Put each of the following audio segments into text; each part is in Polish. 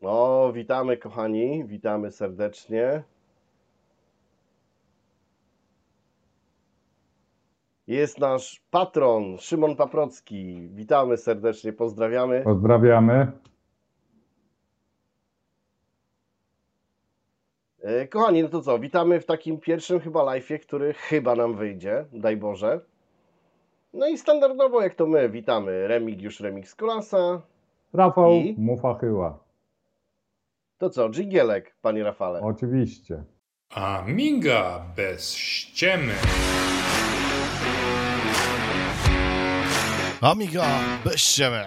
No, witamy kochani, witamy serdecznie. Jest nasz patron, Szymon Paprocki. Witamy serdecznie, pozdrawiamy. Pozdrawiamy. E, Kochani, no to co, witamy w takim pierwszym chyba live'ie, który chyba nam wyjdzie, daj Boże. No i standardowo jak to my, witamy Remigiusz Remix Kolasa. Rafał I? Mufa Chyła. To co, dżingielek, panie Rafale. Oczywiście. Amiga bez ściemy. Amiga bez ściemy.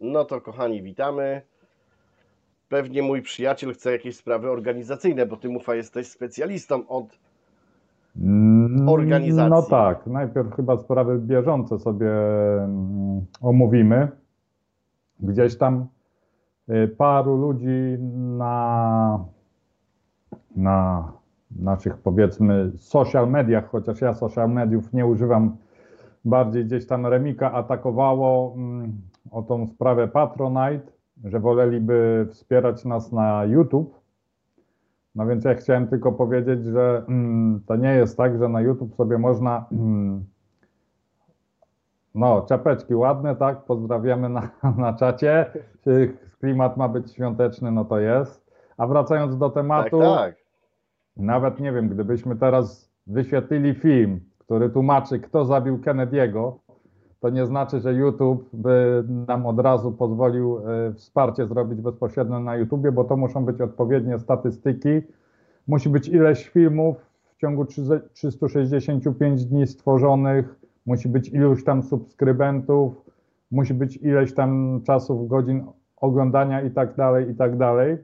No to kochani, witamy. Pewnie mój przyjaciel chce jakieś sprawy organizacyjne, bo ty Mufa jesteś specjalistą od... Mm, Organizacji. No tak, najpierw chyba sprawy bieżące sobie mm, omówimy. Gdzieś tam y, paru ludzi na, na naszych powiedzmy social mediach, chociaż ja social mediów nie używam, bardziej gdzieś tam Remika atakowało mm, o tą sprawę Patronite, że woleliby wspierać nas na YouTube. No więc ja chciałem tylko powiedzieć, że mm, to nie jest tak, że na YouTube sobie można. Mm, no, czapeczki ładne, tak? Pozdrawiamy na, na czacie. Czy Klimat ma być świąteczny, no to jest. A wracając do Tak, tematu, tak. nawet nie wiem, gdybyśmy teraz wyświetlili film, który tłumaczy, kto zabił Kennedy'ego, to nie znaczy, że YouTube by nam od razu pozwolił e, wsparcie zrobić bezpośrednio na YouTubie, bo to muszą być odpowiednie statystyki. Musi być ileś filmów w ciągu 300 365 dni stworzonych, musi być iluś tam subskrybentów, musi być ileś tam czasów, godzin oglądania i tak dalej, i tak dalej.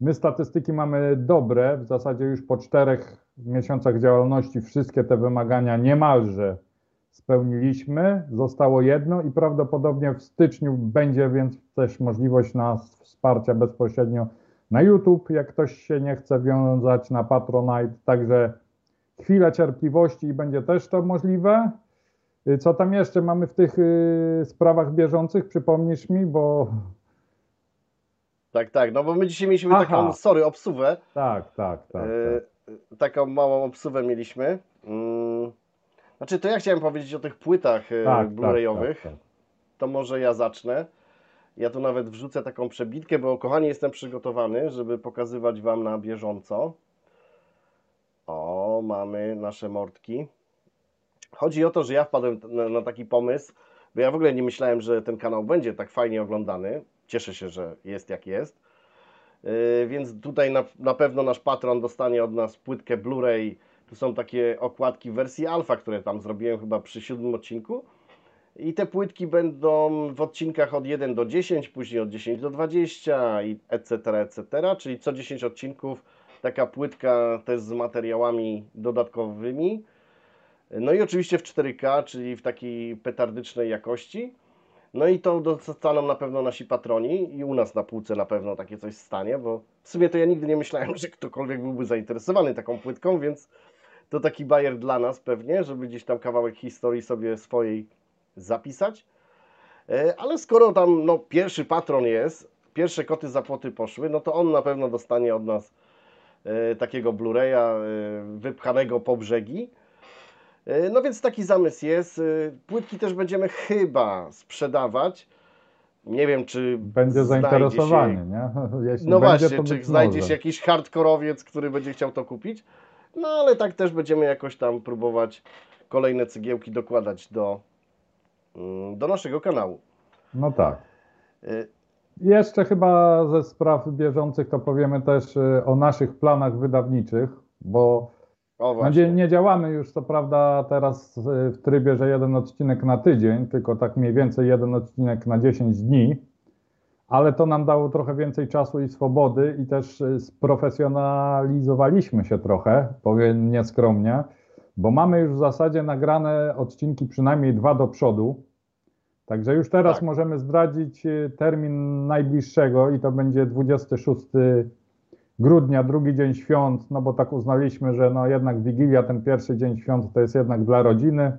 My statystyki mamy dobre, w zasadzie już po czterech miesiącach działalności wszystkie te wymagania niemalże spełniliśmy. Zostało jedno i prawdopodobnie w styczniu będzie więc też możliwość na wsparcia bezpośrednio na YouTube, jak ktoś się nie chce wiązać na Patronite. Także chwilę cierpliwości i będzie też to możliwe. Y, Co tam jeszcze mamy w tych y, sprawach bieżących? Przypomnisz mi, bo Tak, tak. No bo my dzisiaj mieliśmy Aha. taką, sorry, obsuwę. tak, tak, tak. E, tak. taką małą obsuwę mieliśmy. Mm. Znaczy, to ja chciałem powiedzieć o tych płytach e, tak, Blu-rayowych. tak, tak. To może ja zacznę. Ja tu nawet wrzucę taką przebitkę, bo kochani, jestem przygotowany, żeby pokazywać Wam na bieżąco. O, mamy nasze mordki. Chodzi o to, że ja wpadłem na, na taki pomysł, bo ja w ogóle nie myślałem, że ten kanał będzie tak fajnie oglądany. Cieszę się, że jest jak jest. Yy, więc tutaj na, na pewno nasz patron dostanie od nas płytkę Blu-ray. Tu są takie okładki wersji alfa, które tam zrobiłem chyba przy siódmym odcinku. I te płytki będą w odcinkach od 1 do 10, później od 10 do 20 i etc., etc. Czyli co 10 odcinków taka płytka też z materiałami dodatkowymi. No i oczywiście w 4K, czyli w takiej petardycznej jakości. No i to dostaną na pewno nasi patroni i u nas na półce na pewno takie coś stanie, bo w sumie to ja nigdy nie myślałem, że ktokolwiek byłby zainteresowany taką płytką, więc to taki bajer dla nas pewnie, żeby gdzieś tam kawałek historii sobie swojej zapisać. E, Ale skoro tam no, pierwszy patron jest, pierwsze koty za płoty poszły, no to on na pewno dostanie od nas e, takiego Blu-raya e, wypchanego po brzegi. E, No więc taki zamysł jest. E, Płytki też będziemy chyba sprzedawać. Nie wiem, czy Będzie znajdzie zainteresowany, się nie? Jeśli no będzie, właśnie, czy znajdzie może. się jakiś hardkorowiec, który będzie chciał to kupić? No ale tak też będziemy jakoś tam próbować kolejne cegiełki dokładać do, mm, do naszego kanału. No tak. Y, Jeszcze chyba ze spraw bieżących to powiemy też o naszych planach wydawniczych, bo O no, nie, nie działamy już co prawda teraz y, w trybie, że jeden odcinek na tydzień, tylko tak mniej więcej jeden odcinek na 10 dni, ale to nam dało trochę więcej czasu i swobody i też y, sprofesjonalizowaliśmy się trochę, powiem nieskromnie, bo mamy już w zasadzie nagrane odcinki przynajmniej dwa do przodu. Także już teraz Tak. możemy zdradzić y, termin najbliższego i to będzie 26 grudnia, drugi dzień świąt, no bo tak uznaliśmy, że no jednak Wigilia, ten pierwszy dzień świąt to jest jednak dla rodziny,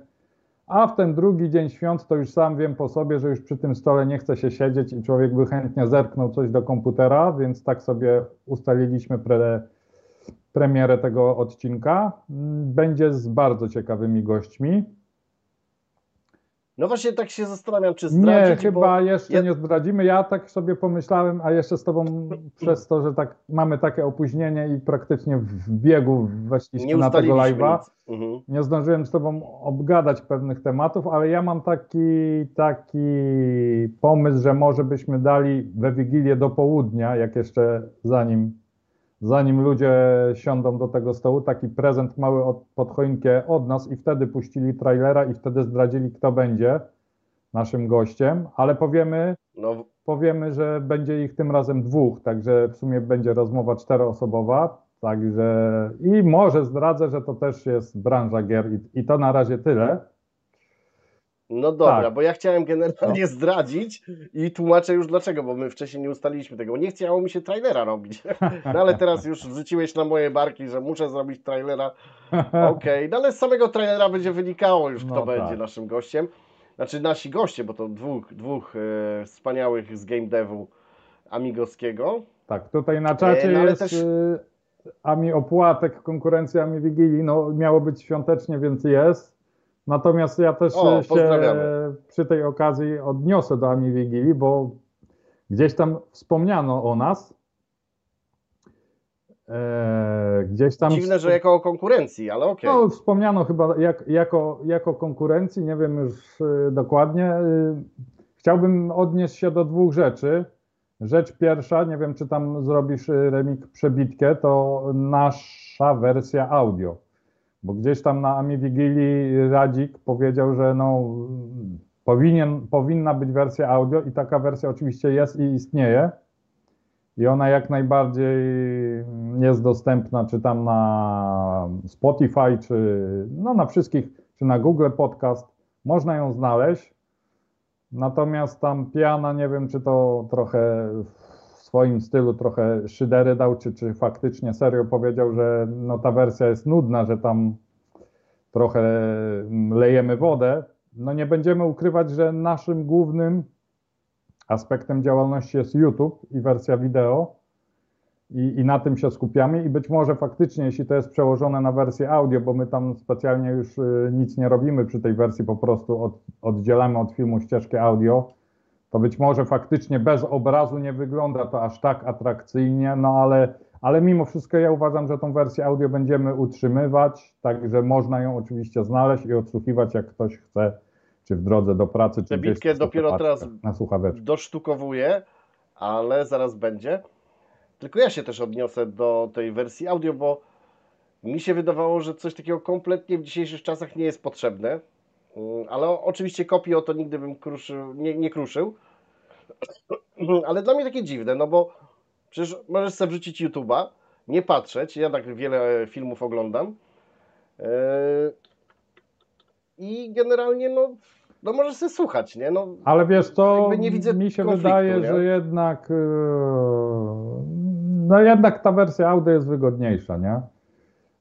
A w ten drugi dzień świąt to już sam wiem po sobie, że już przy tym stole nie chce się siedzieć i człowiek by chętnie zerknął coś do komputera, więc tak sobie ustaliliśmy pre, premierę tego odcinka. Mm, Będzie z bardzo ciekawymi gośćmi. No właśnie tak się zastanawiam, czy Nie, zdradzić, chyba bo jeszcze ja- nie zdradzimy. Ja tak sobie pomyślałem, a jeszcze z Tobą przez to, że tak mamy takie opóźnienie i praktycznie w biegu weszliśmy nie na tego live'a. Mhm. Nie zdążyłem z Tobą obgadać pewnych tematów, ale ja mam taki, taki pomysł, że może byśmy dali we Wigilię do południa, jak jeszcze zanim, zanim ludzie siądą do tego stołu, taki prezent mały od, pod choinkę od nas i wtedy puścili trailera i wtedy zdradzili, kto będzie naszym gościem, ale powiemy, No, powiemy, że będzie ich tym razem dwóch, także w sumie będzie rozmowa czteroosobowa. Także i może zdradzę, że to też jest branża gier i, i to na razie tyle. No dobra, Tak. bo ja chciałem generalnie zdradzić i tłumaczę już dlaczego, bo my wcześniej nie ustaliliśmy tego. Nie chciało mi się trailera robić. No ale teraz już wrzuciłeś na moje barki, że muszę zrobić trailera. Okej, no ale z samego trailera będzie wynikało już, kto No będzie tak. naszym gościem. Znaczy nasi goście, bo to dwóch, dwóch e, wspaniałych z game devu amigowskiego. Tak, tutaj na czacie E, no jest też- y, Ami Opłatek, konkurencja Ami Wigilii. No, miało być świątecznie, więc jest. Natomiast ja też O, y, się przy tej okazji odniosę do Ami Wigilii, bo gdzieś tam wspomniano o nas. E, gdzieś tam Dziwne, że jako o konkurencji, ale okej. No, wspomniano chyba jak, jako, jako konkurencji, nie wiem już y, dokładnie. Y, chciałbym odnieść się do dwóch rzeczy. Rzecz pierwsza, nie wiem czy tam zrobisz remik przebitkę, to nasza wersja audio. Bo gdzieś tam na Ami Wigilii Radzik powiedział, że no, powinien, powinna być wersja audio i taka wersja oczywiście jest i istnieje. I ona jak najbardziej jest dostępna, czy tam na Spotify, czy no na wszystkich, czy na Google Podcast. Można ją znaleźć. Natomiast tam piana, nie wiem, czy to trochę swoim stylu trochę szydery dał, czy, czy faktycznie serio powiedział, że no ta wersja jest nudna, że tam trochę mm, lejemy wodę. No nie będziemy ukrywać, że naszym głównym aspektem działalności jest YouTube i wersja wideo. I, I na tym się skupiamy. I być może faktycznie, jeśli to jest przełożone na wersję audio, bo my tam specjalnie już y, nic nie robimy przy tej wersji, po prostu od, oddzielamy od filmu ścieżkę audio, to być może faktycznie bez obrazu nie wygląda to aż tak atrakcyjnie, no ale, ale mimo wszystko ja uważam, że tą wersję audio będziemy utrzymywać, także można ją oczywiście znaleźć i odsłuchiwać, jak ktoś chce, czy w drodze do pracy, czy Tę gdzieś bitkę na dopiero teraz na słuchaweczkę. dosztukowuję, ale zaraz będzie. Tylko ja się też odniosę do tej wersji audio, bo mi się wydawało, że coś takiego kompletnie w dzisiejszych czasach nie jest potrzebne. Mm, Ale oczywiście kopii o to nigdy bym kruszył, nie, nie kruszył. Ale dla mnie takie dziwne, no bo przecież możesz sobie wrzucić YouTube'a, nie patrzeć, ja tak wiele filmów oglądam. Yy, I generalnie no, no możesz sobie słuchać, nie? No, Ale wiesz, to nie widzę mi się wydaje, nie? że jednak, yy, no jednak ta wersja audio jest wygodniejsza, nie?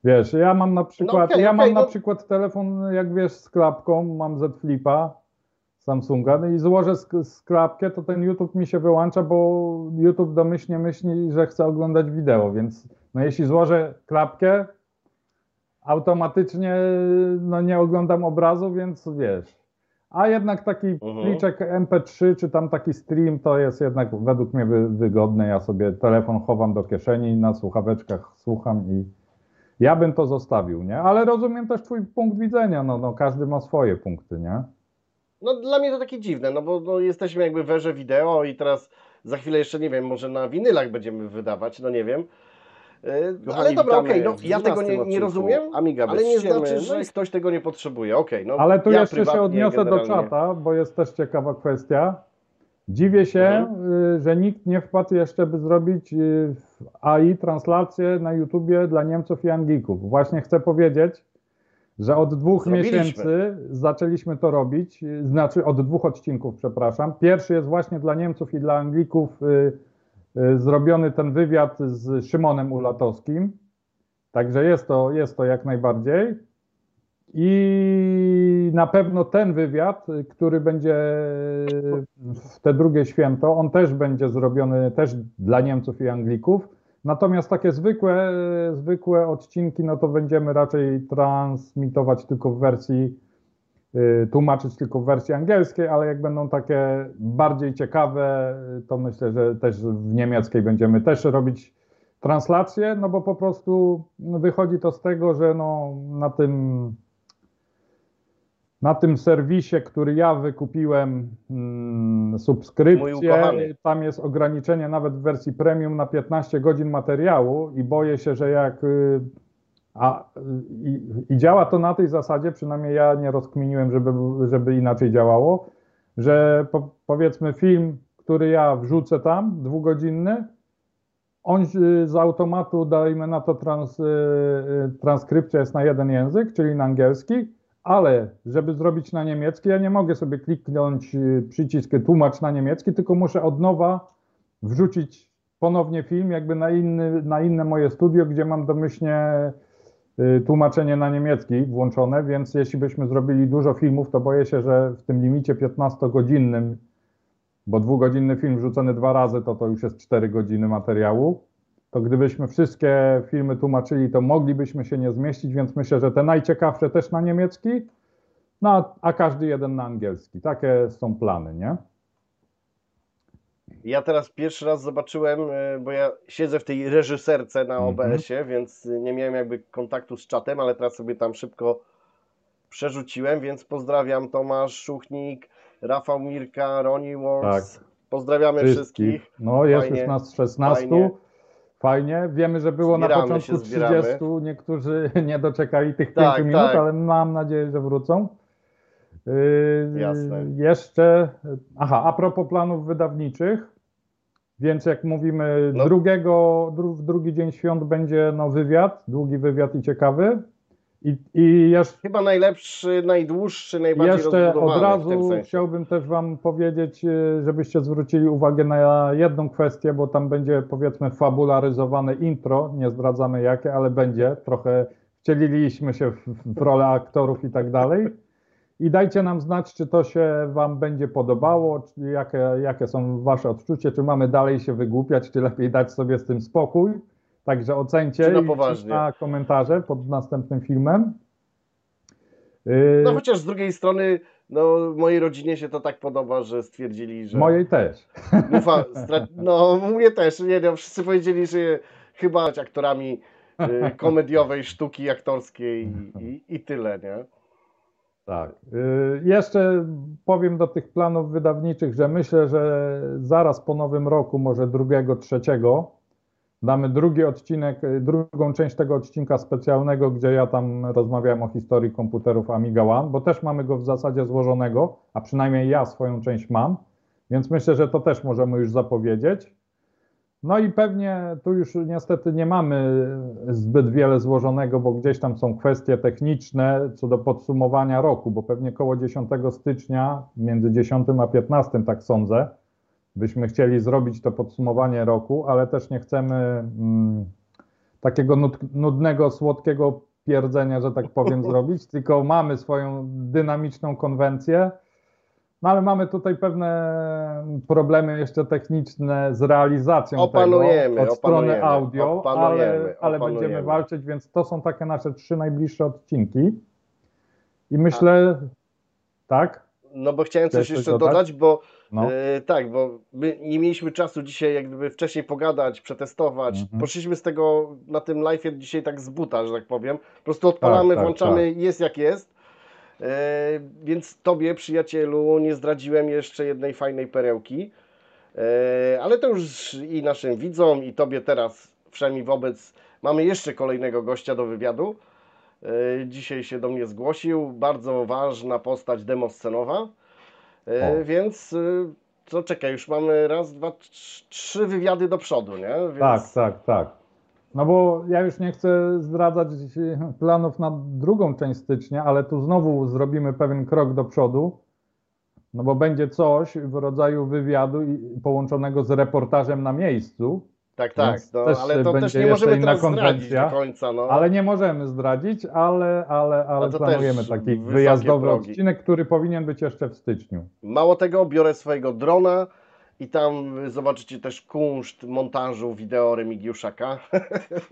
Wiesz, ja mam na przykład, okej, ja okej, mam na no- przykład telefon, jak wiesz, z klapką, mam Z Flipa Samsunga, no i złożę sk- sklapkę, to ten YouTube mi się wyłącza, bo YouTube domyślnie myśli, że chce oglądać wideo, więc no jeśli złożę klapkę, automatycznie no nie oglądam obrazu, więc wiesz. A jednak taki Mhm. pliczek MP3 czy tam taki stream to jest jednak według mnie wy, wygodne. Ja sobie telefon chowam do kieszeni, na słuchaweczkach słucham i ja bym to zostawił, nie? Ale rozumiem też twój punkt widzenia, no, no każdy ma swoje punkty, nie? No dla mnie to takie dziwne, no bo no, jesteśmy jakby w erze wideo i teraz za chwilę jeszcze, nie wiem, może na winylach będziemy wydawać, no nie wiem. Yy, No, ale dobra, okej, no w ja tego 12 nie, nie rozumiem, Amiga ale nie ściemy. znaczy, No że ktoś tego nie potrzebuje, okej, no Ale tu ja jeszcze się odniosę do generalnie- czata, bo jest też ciekawa kwestia. Dziwię się, Mhm. y, że nikt nie wpadł jeszcze, by zrobić y, AI translację na YouTubie dla Niemców i Anglików. Właśnie chcę powiedzieć, że od dwóch miesięcy zaczęliśmy to robić, y, znaczy od dwóch odcinków, przepraszam. Pierwszy jest właśnie dla Niemców i dla Anglików zrobiony ten wywiad z Szymonem Ulatowskim. Także jest to, jest to jak najbardziej. I I na pewno ten wywiad, y, który będzie w te drugie święto, on też będzie zrobiony też dla Niemców i Anglików. Natomiast takie zwykłe, zwykłe odcinki, no to będziemy raczej transmitować tylko w wersji, y, tłumaczyć tylko w wersji angielskiej, ale jak będą takie bardziej ciekawe, to myślę, że też w niemieckiej będziemy też robić translację, no bo po prostu wychodzi to z tego, że no na tym na tym serwisie, który ja wykupiłem mm, subskrypcję, tam jest ograniczenie nawet w wersji premium na 15 godzin materiału i boję się, że jak y, a, i, i działa to na tej zasadzie, przynajmniej ja nie rozkminiłem, żeby, żeby inaczej działało, że po, powiedzmy film, który ja wrzucę tam, dwugodzinny, on y, z automatu, dajmy na to, trans, y, transkrypcja jest na jeden język, czyli na angielski, ale żeby zrobić na niemiecki, ja nie mogę sobie kliknąć y, przycisk tłumacz na niemiecki, tylko muszę od nowa wrzucić ponownie film jakby na, inny, na inne moje studio, gdzie mam domyślnie y, tłumaczenie na niemiecki włączone, więc jeśli byśmy zrobili dużo filmów, to boję się, że w tym limicie 15-godzinnym, bo dwugodzinny film wrzucony dwa razy, to to już jest 4 godziny materiału, to gdybyśmy wszystkie filmy tłumaczyli, to moglibyśmy się nie zmieścić, więc myślę, że te najciekawsze też na niemiecki, no, a- każdy jeden na angielski. Takie są plany, nie? Ja teraz pierwszy raz zobaczyłem, e, bo ja siedzę w tej reżyserce na Mhm. OBS-ie, więc nie miałem jakby kontaktu z czatem, ale teraz sobie tam szybko przerzuciłem, więc pozdrawiam Tomasz Szuchnik, Rafał Mirka, Ronnie Wars. Pozdrawiamy wszystkich. No, jest Fajnie, już nas 16. fajnie. Fajnie. Wiemy, że było Zbieramy na początku się, zbieramy. 30. Niektórzy nie doczekali tych 5 Tak, minut, tak. ale mam nadzieję, że wrócą. Yy, Jasne. Jeszcze, aha, a propos planów wydawniczych, więc jak mówimy, No. drugiego, dru, drugi dzień świąt będzie no, wywiad, długi wywiad i ciekawy. I, i jeszcze, Chyba najlepszy, najdłuższy, najbardziej jeszcze od razu chciałbym też Wam powiedzieć, e, żebyście zwrócili uwagę na jedną kwestię, bo tam będzie powiedzmy fabularyzowane intro, nie zdradzamy jakie, ale będzie. Trochę wcieliliśmy się w, w rolę aktorów i tak dalej. I dajcie nam znać, czy to się Wam będzie podobało, czy jakie, jakie są Wasze odczucie, czy mamy dalej się wygłupiać, czy lepiej dać sobie z tym spokój. Także ocencie na i na komentarze pod następnym filmem. Yy, No chociaż z drugiej strony, no mojej rodzinie się to tak podoba, że stwierdzili, że... Mojej też. Mufa, stra... No, mnie też, nie no, wszyscy powiedzieli, że chyba aktorami y, komediowej sztuki aktorskiej i, i, i tyle, nie? Tak. Y, Jeszcze powiem do tych planów wydawniczych, że myślę, że zaraz po nowym roku, może drugiego, trzeciego, damy drugi odcinek, y, drugą część tego odcinka specjalnego, gdzie ja tam rozmawiałem o historii komputerów Amiga One, bo też mamy go w zasadzie złożonego, a przynajmniej ja swoją część mam, więc myślę, że to też możemy już zapowiedzieć. No i pewnie tu już niestety nie mamy zbyt wiele złożonego, bo gdzieś tam są kwestie techniczne co do podsumowania roku, bo pewnie koło 10 stycznia, między 10 a 15, tak sądzę, byśmy chcieli zrobić to podsumowanie roku, ale też nie chcemy mm, takiego nud, nudnego, słodkiego pierdzenia, że tak powiem, zrobić, tylko mamy swoją dynamiczną konwencję. No ale mamy tutaj pewne problemy jeszcze techniczne z realizacją Opanujemy, tego od strony audio, opanujemy, ale, ale będziemy opanujemy. walczyć, więc to są takie nasze trzy najbliższe odcinki. I myślę, tak? No bo chciałem Chcesz coś jeszcze dodać? dodać, bo No. e, tak, bo my nie mieliśmy czasu dzisiaj jak gdyby wcześniej pogadać, przetestować. Mhm. Poszliśmy z tego na tym live dzisiaj tak z buta, że tak powiem. Po prostu odpalamy, Tak, tak, włączamy, jest jak jest. E, więc Tobie, przyjacielu, nie zdradziłem jeszcze jednej fajnej perełki. E, ale to już i naszym widzom, i Tobie teraz, wszemi wobec, mamy jeszcze kolejnego gościa do wywiadu. E, Dzisiaj się do mnie zgłosił. Bardzo ważna postać demoscenowa. E, O. Więc co czekaj, już mamy raz, dwa, trz- trzy wywiady do przodu, nie? Więc... Tak, tak, tak. No bo ja już nie chcę zdradzać planów na drugą część stycznia, ale tu znowu zrobimy pewien krok do przodu, no bo będzie coś w rodzaju wywiadu połączonego z reportażem na miejscu. Tak, tak, no, też ale to też nie możemy teraz zdradzić do końca. No. Ale nie możemy zdradzić, ale, ale, ale No planujemy taki wyjazdowy progi. odcinek, który powinien być jeszcze w styczniu. Mało tego, biorę swojego drona i tam zobaczycie też kunszt montażu wideo Remigiuszaka,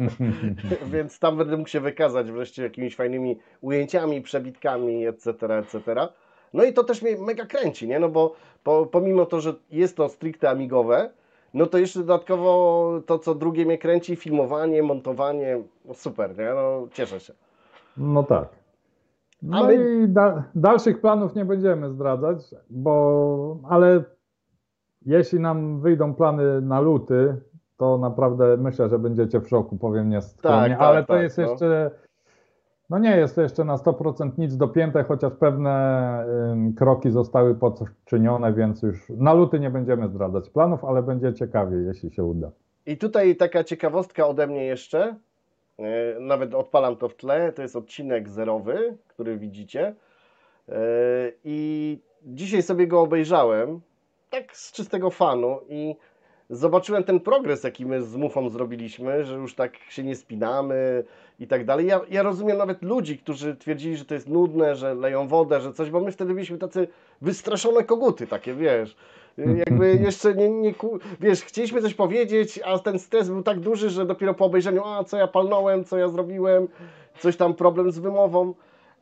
więc tam będę mógł się wykazać wreszcie jakimiś fajnymi ujęciami, przebitkami, etc., etc. No i to też mnie mega kręci, nie? No bo po, pomimo to, że jest to stricte amigowe, no to jeszcze dodatkowo to, co drugie mnie kręci, filmowanie, montowanie, no super, nie? No cieszę się. No tak. No my- i da, dalszych planów nie będziemy zdradzać, bo ale jeśli nam wyjdą plany na luty, to naprawdę myślę, że będziecie w szoku, powiem nie skromnie, tak, ale to tak, jest no. jeszcze no nie jest to jeszcze na 100% nic dopięte, chociaż pewne kroki zostały poczynione, więc już na luty nie będziemy zdradzać planów, ale będzie ciekawie, jeśli się uda. I tutaj taka ciekawostka ode mnie jeszcze. E, Nawet odpalam to w tle. To jest odcinek zerowy, który widzicie. E, I dzisiaj sobie go obejrzałem, tak z czystego fanu i zobaczyłem ten progres, jaki my z Mufą zrobiliśmy, że już tak się nie spinamy i tak dalej. Ja, ja rozumiem nawet ludzi, którzy twierdzili, że to jest nudne, że leją wodę, że coś, bo my wtedy byliśmy tacy wystraszone koguty takie, wiesz. Jakby jeszcze nie, nie wiesz, chcieliśmy coś powiedzieć, a ten stres był tak duży, że dopiero po obejrzeniu, a co ja palnąłem, co ja zrobiłem, coś tam problem z wymową.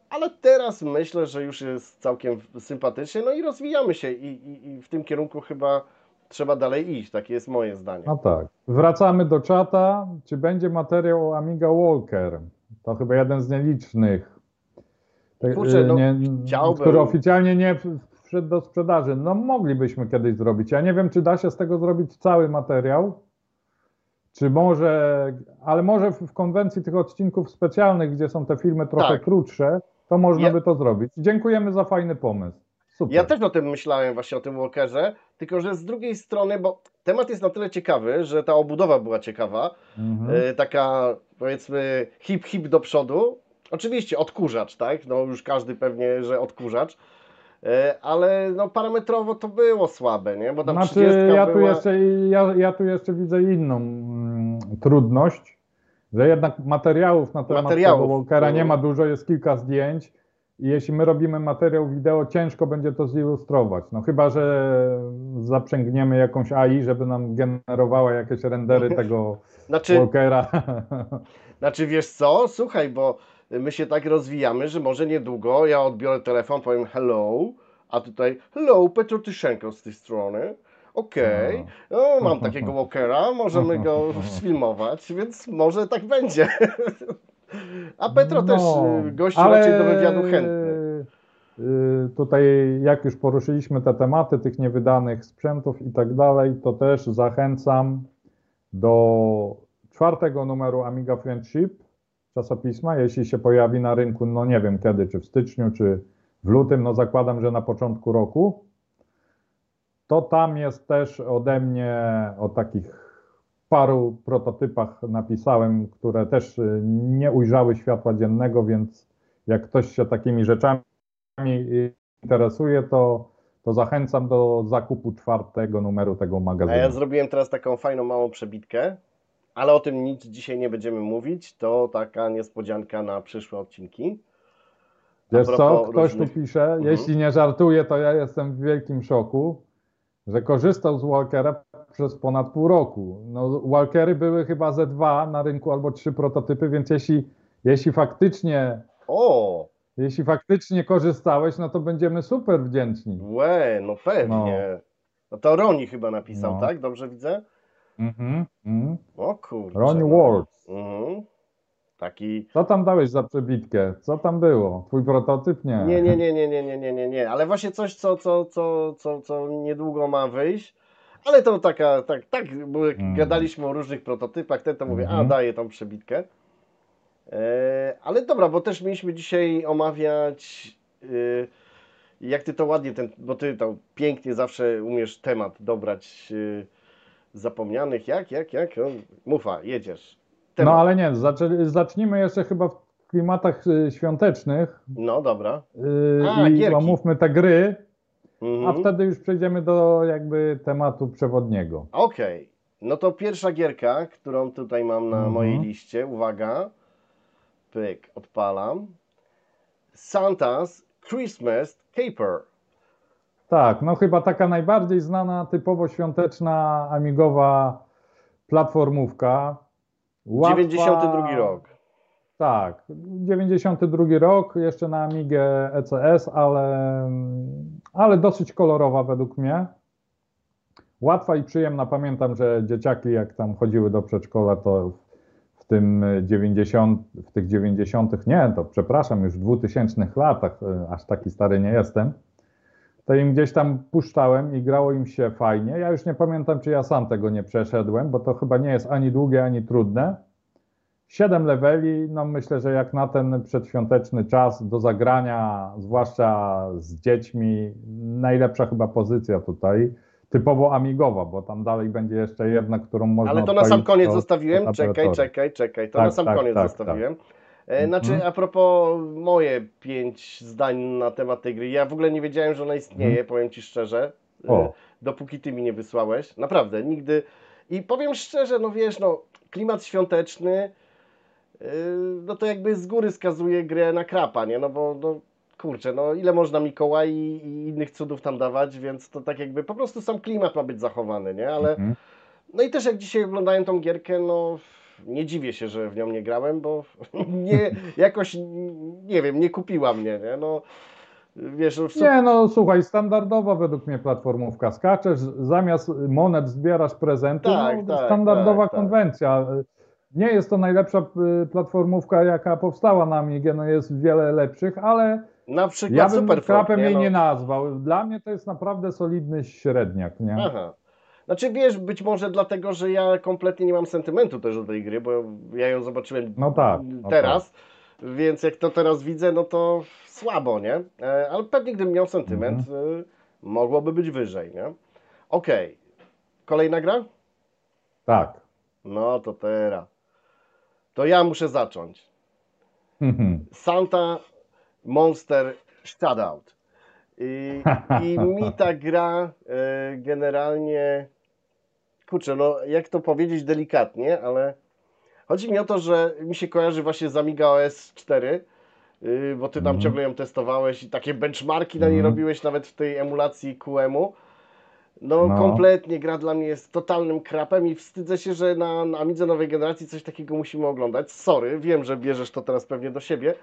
Ale teraz myślę, że już jest całkiem sympatycznie, no i rozwijamy się i, i, i w tym kierunku chyba trzeba dalej iść, takie jest moje zdanie. No tak. Wracamy do czata. Czy będzie materiał o Amiga Walker? To chyba jeden z nielicznych. Kurczę, no, nie, chciałbym. Który oficjalnie nie wszedł do sprzedaży. No moglibyśmy kiedyś zrobić. Ja nie wiem, czy da się z tego zrobić cały materiał. Czy może, ale może w w konwencji tych odcinków specjalnych, gdzie są te filmy trochę Tak. krótsze, to można Ja- by to zrobić. Dziękujemy za fajny pomysł. Super. Ja też o tym myślałem właśnie, o tym Walkerze, tylko że z drugiej strony, bo temat jest na tyle ciekawy, że ta obudowa była ciekawa, Mhm. e, taka powiedzmy hip hip do przodu. Oczywiście odkurzacz, tak? No już każdy pewnie, że odkurzacz. E, Ale no parametrowo to było słabe, nie? Bo tam Znaczy, 30 ja tu, była... jeszcze, ja, ja tu jeszcze widzę inną mm, trudność, że jednak materiałów na temat Materiałów. tego Walkera nie ma dużo, jest kilka zdjęć jeśli my robimy materiał wideo, ciężko będzie to zilustrować. No chyba, że zaprzęgniemy jakąś AI, żeby nam generowała jakieś rendery tego Znaczy, Walkera. Znaczy wiesz co, słuchaj, bo my się tak rozwijamy, że może niedługo ja odbiorę telefon, powiem hello, a tutaj hello, Petro Tyszenko z tej strony. Okej, no, mam takiego walkera, możemy go sfilmować, więc może tak będzie. A Petro też y, gościu No, ale, raczej do wywiadu chętny. y, Tutaj, jak już poruszyliśmy te tematy tych niewydanych sprzętów i tak dalej, to też zachęcam do czwartego numeru Amiga Friendship czasopisma, jeśli się pojawi na rynku, no nie wiem kiedy, czy w styczniu, czy w lutym, no zakładam, że na początku roku. To tam jest też ode mnie o takich paru prototypach napisałem, które też y, nie ujrzały światła dziennego, więc jak ktoś się takimi rzeczami y, interesuje, to, to zachęcam do zakupu czwartego numeru tego A magazynu. ja zrobiłem teraz taką fajną, małą przebitkę, ale o tym nic dzisiaj nie będziemy mówić, to taka niespodzianka na przyszłe odcinki. A Wiesz co, ktoś różnych- tu pisze, Mhm. jeśli nie żartuje, to ja jestem w wielkim szoku, że korzystał z Walkera przez ponad pół roku. No, Walkery były chyba ze dwa na rynku albo trzy prototypy, więc jeśli, jeśli faktycznie. O! Jeśli faktycznie korzystałeś, no to będziemy super wdzięczni. Łe, no pewnie. No. no to Roni chyba napisał, no. tak? Dobrze widzę? Mhm. Mm o kurczę. Roni. No. Ward. Mhm. Taki... Co tam dałeś za przebitkę? Co tam było? Twój prototyp? Nie. Nie, nie, nie, nie, nie, nie, nie, nie. Ale właśnie coś, co, co, co, co, co niedługo ma wyjść. Ale to taka, tak, tak, bo jak Mm. gadaliśmy o różnych prototypach, ten to mówię, a Mhm. daję tą przebitkę. E, ale dobra, bo też mieliśmy dzisiaj omawiać, e, jak ty to ładnie, ten, bo ty to pięknie zawsze umiesz temat dobrać e, zapomnianych. Jak, jak, jak? No, mufa, jedziesz. No Temat. ale nie, zaczę- zacznijmy jeszcze chyba w klimatach świątecznych No dobra. A, i omówmy te gry, Mhm. a wtedy już przejdziemy do jakby tematu przewodniego. Okej. No to pierwsza gierka, którą tutaj mam na Mhm. mojej liście, uwaga, pyk, odpalam. Santa's Christmas Caper. Tak, no chyba taka najbardziej znana, typowo świąteczna, amigowa platformówka. Łatwa- 92 rok. Tak, 92 rok, jeszcze na Amigę ECS, ale, ale dosyć kolorowa według mnie. Łatwa i przyjemna. Pamiętam, że dzieciaki jak tam chodziły do przedszkola, to w tym 90, w tych 90, nie, to przepraszam, już w 2000 latach, e, aż taki stary nie jestem, to im gdzieś tam puszczałem i grało im się fajnie. Ja już nie pamiętam, czy ja sam tego nie przeszedłem, bo to chyba nie jest ani długie, ani trudne. Siedem leveli, no myślę, że jak na ten przedświąteczny czas do zagrania, zwłaszcza z dziećmi, najlepsza chyba pozycja tutaj. Typowo amigowa, bo tam dalej będzie jeszcze jedna, którą można Ale to na sam koniec do- zostawiłem. do Czekaj, czekaj, czekaj. To Tak, na sam tak, koniec tak, zostawiłem. E, Mhm. Znaczy, a propos moje pięć zdań na temat tej gry. Ja w ogóle nie wiedziałem, że ona istnieje, powiem Ci szczerze. E. O. Dopóki Ty mi nie wysłałeś. Naprawdę, nigdy. I powiem szczerze, no wiesz, no, klimat świąteczny, no to jakby z góry skazuje grę na krapa, nie? No bo, no, kurczę, no ile można Mikołaj i, i innych cudów tam dawać, więc to tak jakby po prostu sam klimat ma być zachowany, nie? Ale Mhm. no i też jak dzisiaj oglądałem tą gierkę, no nie dziwię się, że w nią nie grałem, bo nie, jakoś, nie wiem, nie kupiła mnie, nie? No, wiesz, no, w Nie, no słuchaj, standardowa według mnie platformówka. Skaczesz, zamiast monet zbierasz prezenty, Tak, no, tak, standardowa tak, tak. Nie jest to najlepsza y, platformówka, jaka powstała na Amigę, no jest wiele lepszych, ale na przykład ja bym krapem jej no. nie nazwał. Dla mnie to jest naprawdę solidny średniak, nie? Aha. Znaczy wiesz, być może dlatego, że ja kompletnie nie mam sentymentu też do tej gry, bo ja ją zobaczyłem No tak, no teraz, więc jak to teraz widzę, no to słabo, nie? E, Ale pewnie gdybym miał sentyment, Mhm. y, mogłoby być wyżej, nie? Okej. Kolejna gra? Tak. No to teraz. To ja muszę zacząć. Santa Monster Shoutout. I, I mi ta gra e, generalnie, kurczę, no jak to powiedzieć delikatnie, ale chodzi mi o to, że mi się kojarzy właśnie z Amiga OS 4, y, bo ty tam Mhm. ciągle ją testowałeś i takie benchmarki na niej Mhm. robiłeś nawet w tej emulacji QEMU. No, No. kompletnie gra dla mnie jest totalnym krapem i wstydzę się, że na, na Amidze nowej generacji coś takiego musimy oglądać. Sorry, wiem, że bierzesz to teraz pewnie do siebie.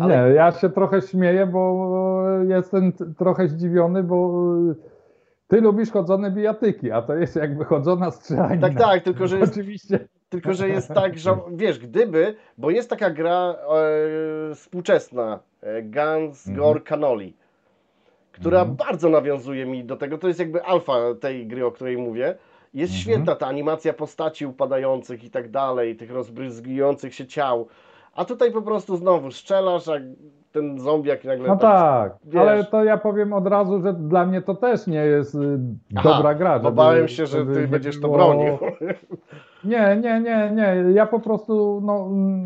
Ale- Nie, ja się trochę śmieję, bo jestem trochę zdziwiony, bo ty lubisz chodzone bijatyki, a to jest jakby chodzona strzelanina. Tak, tak, tylko że jest, Oczywiście. tylko, że jest tak, że wiesz, gdyby, bo jest taka gra e, współczesna, e, Guns Mhm. Gore Cannoli, która Mhm. bardzo nawiązuje mi do tego, to jest jakby alfa tej gry, o której mówię. Jest Mhm. świetna ta animacja postaci upadających i tak dalej, tych rozbryzgujących się ciał. A tutaj po prostu znowu strzelasz, a ten zombiak nagle No tak, wiesz. ale to ja powiem od razu, że dla mnie to też nie jest y, Aha, dobra gra. Bałem się, że ty będziesz to bronił. Nie, nie, nie, nie. Ja po prostu no, mm,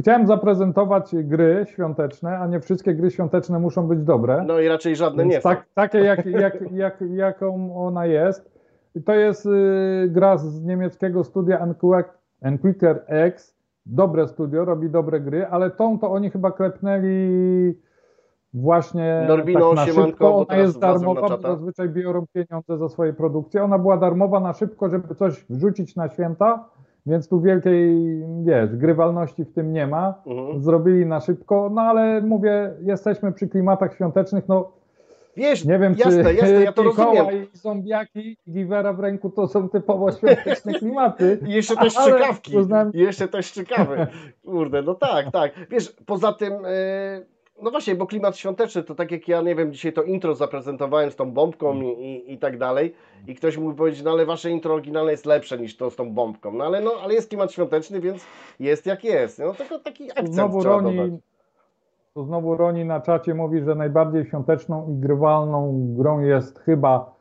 chciałem zaprezentować gry świąteczne, a nie wszystkie gry świąteczne muszą być dobre. No i raczej żadne Więc nie są. tak, takie, jak, jak, jak, jaką ona jest. To jest y, gra z niemieckiego studia Enquick- Enquicker X. Dobre studio, robi dobre gry, ale tą to oni chyba klepnęli właśnie Norbino, tak na szybko. Ona jest darmowa, bo zazwyczaj biorą pieniądze za swoje produkcje. Ona była darmowa na szybko, żeby coś wrzucić na święta, więc tu wielkiej, wiesz, grywalności w tym nie ma Mhm. zrobili na szybko, no ale mówię, jesteśmy przy klimatach świątecznych, no Wiesz, nie wiem, jasne, czy jasne, ja to rozumiem. Mikołaj, zombiaki i Giwera w ręku to są typowo świąteczne klimaty. I jeszcze te Ale szczykawki. uznałem- I jeszcze te szczekawy. Kurde, no tak, tak. Wiesz, poza tym, yy, no właśnie, bo klimat świąteczny, to tak jak ja, nie wiem, dzisiaj to intro zaprezentowałem z tą bombką i, i, i tak dalej. I ktoś mógł powiedzieć, no ale wasze intro oryginalne jest lepsze niż to z tą bombką. No ale, no, ale jest klimat świąteczny, więc jest jak jest. No tylko taki akcent Znowu trzeba dodać. Roni, tu znowu Roni na czacie mówi, że najbardziej świąteczną i grywalną grą jest chyba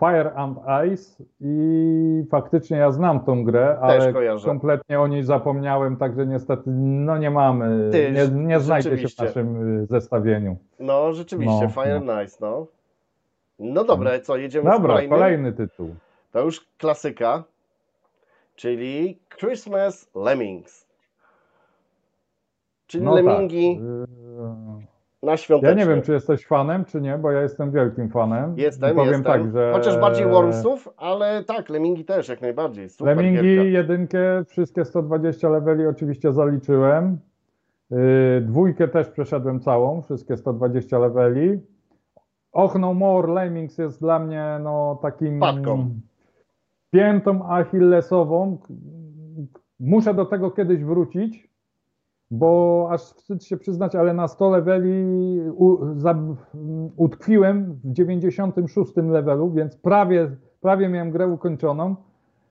Fire and Ice i faktycznie ja znam tą grę, ale kompletnie o niej zapomniałem, także niestety no nie mamy, nie, nie znajdzie się w naszym y, zestawieniu. No rzeczywiście, No, Fire Nice, no. No dobra, co, jedziemy Dobra, kolejnym? kolejny tytuł. To już klasyka. czyli Christmas Lemmings. Czyli No lemingi tak. Na Ja świątecznie. nie wiem, czy jesteś fanem, czy nie, bo ja jestem wielkim fanem. Jestem, I powiem jestem. tak, że Chociaż bardziej Wormsów, ale tak, lemingi też jak najbardziej. Super Lemingi gierka. jedynkę, wszystkie 120 leveli oczywiście zaliczyłem. Yy, dwójkę też przeszedłem całą, wszystkie 120 leveli. Och No More Lemmings jest dla mnie no takim Wpadką. piętą achillesową. Muszę do tego kiedyś wrócić, bo aż wstyd się przyznać, ale na 100 leveli u, za, utkwiłem w 96 levelu, więc prawie, prawie miałem grę ukończoną.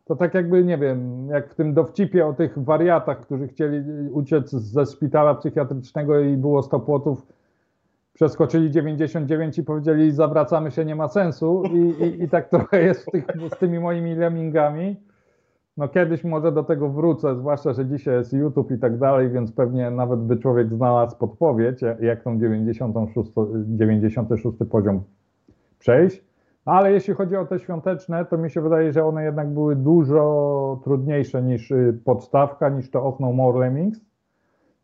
To tak jakby, nie wiem, jak w tym dowcipie o tych wariatach, którzy chcieli uciec ze szpitala psychiatrycznego i było 100 płotów, przeskoczyli 99 i powiedzieli zawracamy się, nie ma sensu i, i, i tak trochę jest tych, z tymi moimi lemmingami. No kiedyś może do tego wrócę, zwłaszcza, że dzisiaj jest YouTube i tak dalej, więc pewnie nawet by człowiek znalazł podpowiedź, jak- tą 96, 96 poziom przejść. Ale jeśli chodzi o te świąteczne, to mi się wydaje, że one jednak były dużo trudniejsze niż y, podstawka, niż to Och No More Lemmings.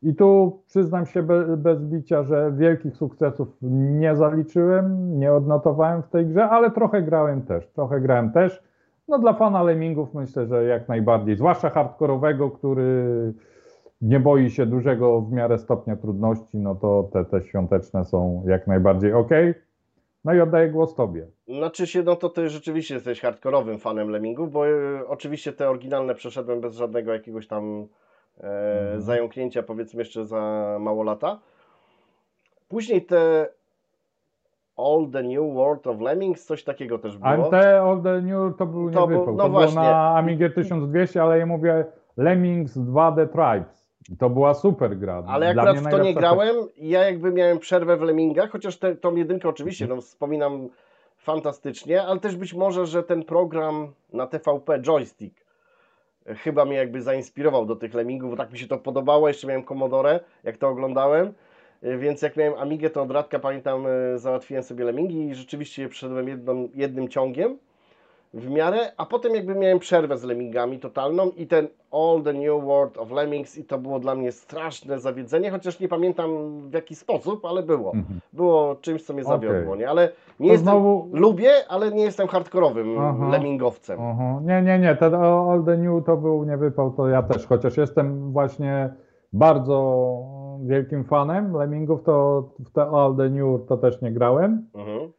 I tu przyznam się be, bez bicia, że wielkich sukcesów nie zaliczyłem, nie odnotowałem w tej grze, ale trochę grałem też. Trochę grałem też. No dla fana lemmingów myślę, że jak najbardziej, zwłaszcza hardkorowego, który nie boi się dużego w miarę stopnia trudności, no to te, te świąteczne są jak najbardziej ok. No i oddaję głos tobie. Znaczy się, no to ty rzeczywiście jesteś hardkorowym fanem Lemmingów, bo e, oczywiście te oryginalne przeszedłem bez żadnego jakiegoś tam e, Mhm. zająknięcia, powiedzmy jeszcze za mało lata. Później te All the New World of Lemmings, coś takiego też było. AMT All the New to był To nie był- wypał. no to właśnie. było na Amigę 1200, ale ja mówię Lemmings 2 The Tribes. To była super gra. Ale Dla akurat mnie w to nie grałem. Ja jakby miałem przerwę w Lemmingach, chociaż te, tą jedynkę oczywiście no, wspominam fantastycznie, ale też być może, że ten program na TVP Joystick e, chyba mnie jakby zainspirował do tych Lemmingów, bo tak mi się to podobało. Jeszcze miałem Commodore, jak to oglądałem. Więc jak miałem Amigę, to od Radka pamiętam, e, załatwiłem sobie Lemmingi i rzeczywiście je przeszedłem jedną, jednym ciągiem w miarę, a potem jakby miałem przerwę z Lemmingami totalną i ten All the New World of Lemmings i to było dla mnie straszne zawiedzenie, chociaż nie pamiętam w jaki sposób, ale było. Mhm. Było czymś, co mnie zawiodło, nie? Ale nie To jestem, znowu- lubię, ale nie jestem hardkorowym Aha. lemmingowcem. Aha. Nie, nie, nie. Ten All the New to był nie wypał, to ja też, chociaż jestem właśnie bardzo wielkim fanem Lemmingów, to w te All the New to też nie grałem. Mhm.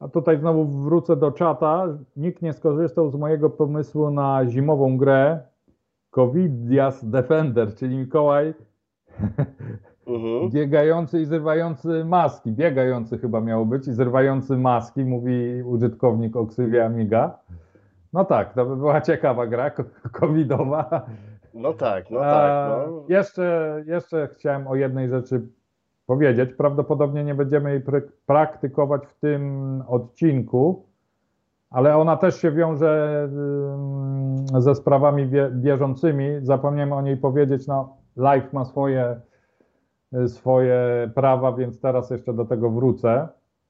A tutaj znowu wrócę do czata. Nikt nie skorzystał z mojego pomysłu na zimową grę Covidias Defender, czyli Mikołaj Mhm. biegający i zrywający maski. Biegający chyba miał być i zrywający maski, mówi użytkownik o ksywie Amiga. No tak, to by była ciekawa gra covidowa. No tak, no tak. E, No. Jeszcze, jeszcze chciałem o jednej rzeczy powiedzieć. Prawdopodobnie nie będziemy jej praktykować w tym odcinku, ale ona też się wiąże ze sprawami bie- bieżącymi. Zapomniałem o niej powiedzieć. No, live ma swoje, y, swoje prawa, więc teraz jeszcze do tego wrócę,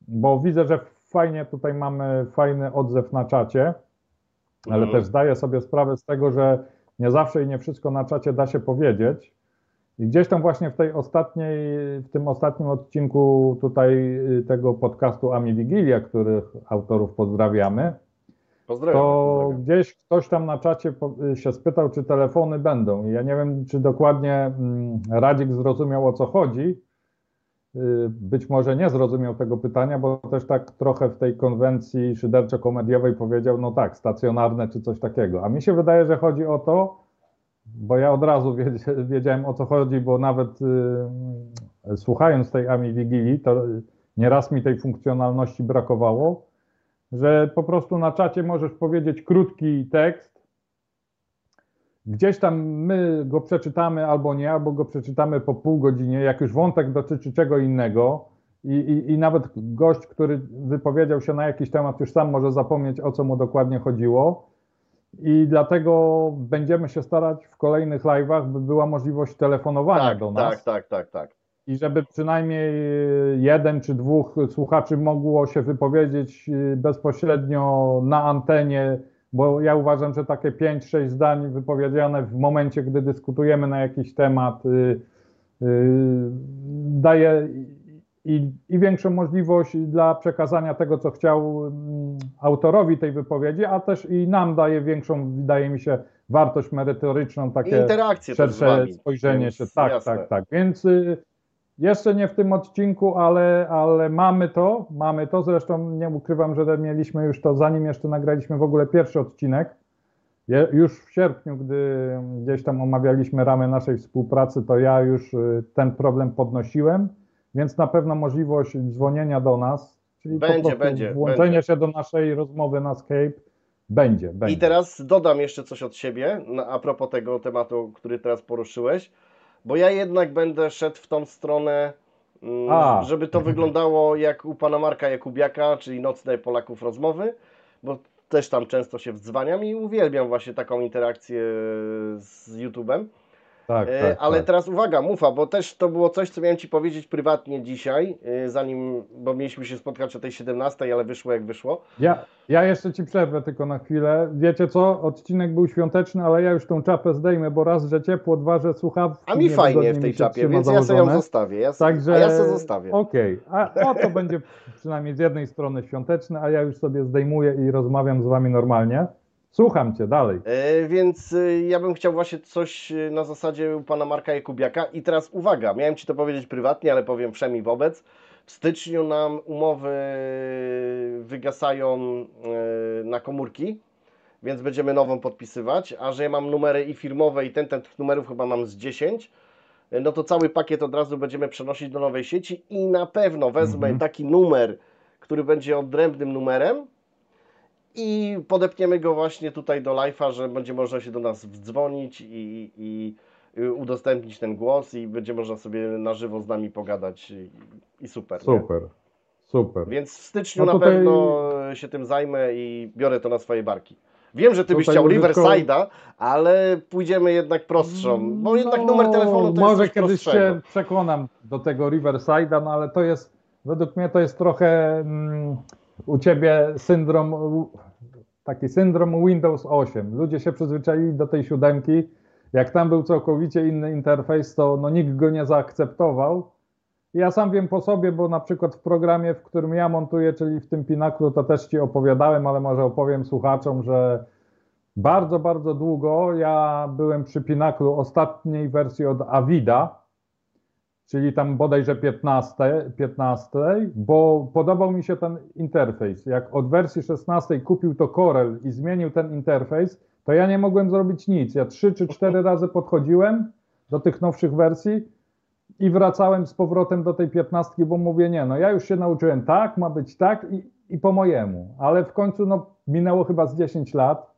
bo widzę, że fajnie tutaj mamy fajny odzew na czacie, ale Mhm. też zdaję sobie sprawę z tego, że nie zawsze i nie wszystko na czacie da się powiedzieć. I gdzieś tam właśnie w tej ostatniej, w tym ostatnim odcinku tutaj y, tego podcastu Ami Wigilia, których autorów pozdrawiamy, Pozdrawiam. to pozdrawiam. gdzieś ktoś tam na czacie y, się spytał, czy telefony będą. I ja nie wiem, czy dokładnie mm, Radzik zrozumiał o co chodzi. Y, Być może nie zrozumiał tego pytania, bo też tak trochę w tej konwencji szyderczo-komediowej powiedział, no tak, stacjonarne czy coś takiego. A mi się wydaje, że chodzi o to, bo ja od razu wiedziałem o co chodzi, bo nawet y, słuchając tej Ami Wigilii, to nieraz mi tej funkcjonalności brakowało, że po prostu na czacie możesz powiedzieć krótki tekst, gdzieś tam my go przeczytamy albo nie, albo go przeczytamy po pół godzinie, jak już wątek dotyczy czego innego i, i, i nawet gość, który wypowiedział się na jakiś temat, już sam może zapomnieć o co mu dokładnie chodziło. I dlatego będziemy się starać w kolejnych live'ach, by była możliwość telefonowania tak, do nas tak, tak, tak, tak. i żeby przynajmniej jeden czy dwóch słuchaczy mogło się wypowiedzieć y, bezpośrednio na antenie, bo ja uważam, że takie 5-6 zdań wypowiedziane w momencie, gdy dyskutujemy na jakiś temat, y, y, daje i, i większą możliwość dla przekazania tego, co chciał mm, autorowi tej wypowiedzi, a też i nam daje większą, wydaje mi się, wartość merytoryczną, takie szersze spojrzenie Więc się. Tak, jasne. tak, tak. Więc y, jeszcze nie w tym odcinku, ale, ale mamy to, mamy to. Zresztą nie ukrywam, że mieliśmy już to, zanim jeszcze nagraliśmy w ogóle pierwszy odcinek. Je, już w sierpniu, gdy gdzieś tam omawialiśmy ramy naszej współpracy, to ja już y, ten problem podnosiłem, więc na pewno możliwość dzwonienia do nas, czyli Będzie, będzie, włączenie będzie. się do naszej rozmowy na Skype, będzie, będzie. I teraz dodam jeszcze coś od siebie a propos tego tematu, który teraz poruszyłeś, bo ja jednak będę szedł w tą stronę, mm, A. żeby to wyglądało jak u pana Marka Jakubiaka, czyli Nocne Polaków rozmowy, bo też tam często się wdzwaniam i uwielbiam właśnie taką interakcję z YouTube'em. Tak, E, tak, Ale tak. teraz uwaga, Mufa, bo też to było coś, co miałem Ci powiedzieć prywatnie dzisiaj, e, zanim, bo mieliśmy się spotkać o tej 17, ale wyszło jak wyszło. Ja, ja jeszcze ci przerwę tylko na chwilę. Wiecie co? Odcinek był świąteczny, ale ja już tą czapę zdejmę, bo raz, że ciepło, dwa, że słuchawki. A mi fajnie w tej czapie, więc ja sobie ją założone. zostawię. Ja, Także, A ja sobie zostawię. Okej, a o to będzie przynajmniej z jednej strony świąteczne, a ja już sobie zdejmuję i rozmawiam z wami normalnie. Słucham cię dalej. E, Więc e, ja bym chciał właśnie coś e, na zasadzie u pana Marka Jakubiaka. I teraz uwaga, miałem Ci to powiedzieć prywatnie, ale powiem wszemi wobec. W styczniu nam umowy wygasają e, na komórki, więc będziemy nową podpisywać. A że ja mam numery i firmowe i ten, ten tych numerów chyba mam z 10, e, no to cały pakiet od razu będziemy przenosić do nowej sieci i na pewno wezmę Mhm. taki numer, który będzie odrębnym numerem i podepniemy go właśnie tutaj do live'a, że będzie można się do nas wdzwonić i, i udostępnić ten głos i będzie można sobie na żywo z nami pogadać i, i super. nie? Super, super. Więc w styczniu No na tutaj- pewno się tym zajmę i biorę to na swoje barki. Wiem, że ty byś chciał Riverside'a, ale pójdziemy jednak prostszą, bo jednak numer telefonu to No, może kiedyś prostszego. się przekonam do tego Riverside'a, no ale to jest, według mnie to jest trochę mm, u ciebie syndrom, taki syndrom Windows 8. Ludzie się przyzwyczaili do tej siódemki. Jak tam był całkowicie inny interfejs, to no, nikt go nie zaakceptował. Ja sam wiem po sobie, bo na przykład w programie, w którym ja montuję, czyli w tym Pinaklu, to też Ci opowiadałem, ale może opowiem słuchaczom, że bardzo, bardzo długo ja byłem przy Pinaklu ostatniej wersji od Avida, czyli tam bodajże 15, 15, bo podobał mi się ten interfejs. Jak od wersji 16 kupił to Corel i zmienił ten interfejs, to ja nie mogłem zrobić nic. Ja trzy czy cztery razy podchodziłem do tych nowszych wersji i wracałem z powrotem do tej 15, bo mówię, nie, no ja już się nauczyłem tak, ma być tak i, i po mojemu. Ale w końcu no, minęło chyba z 10 lat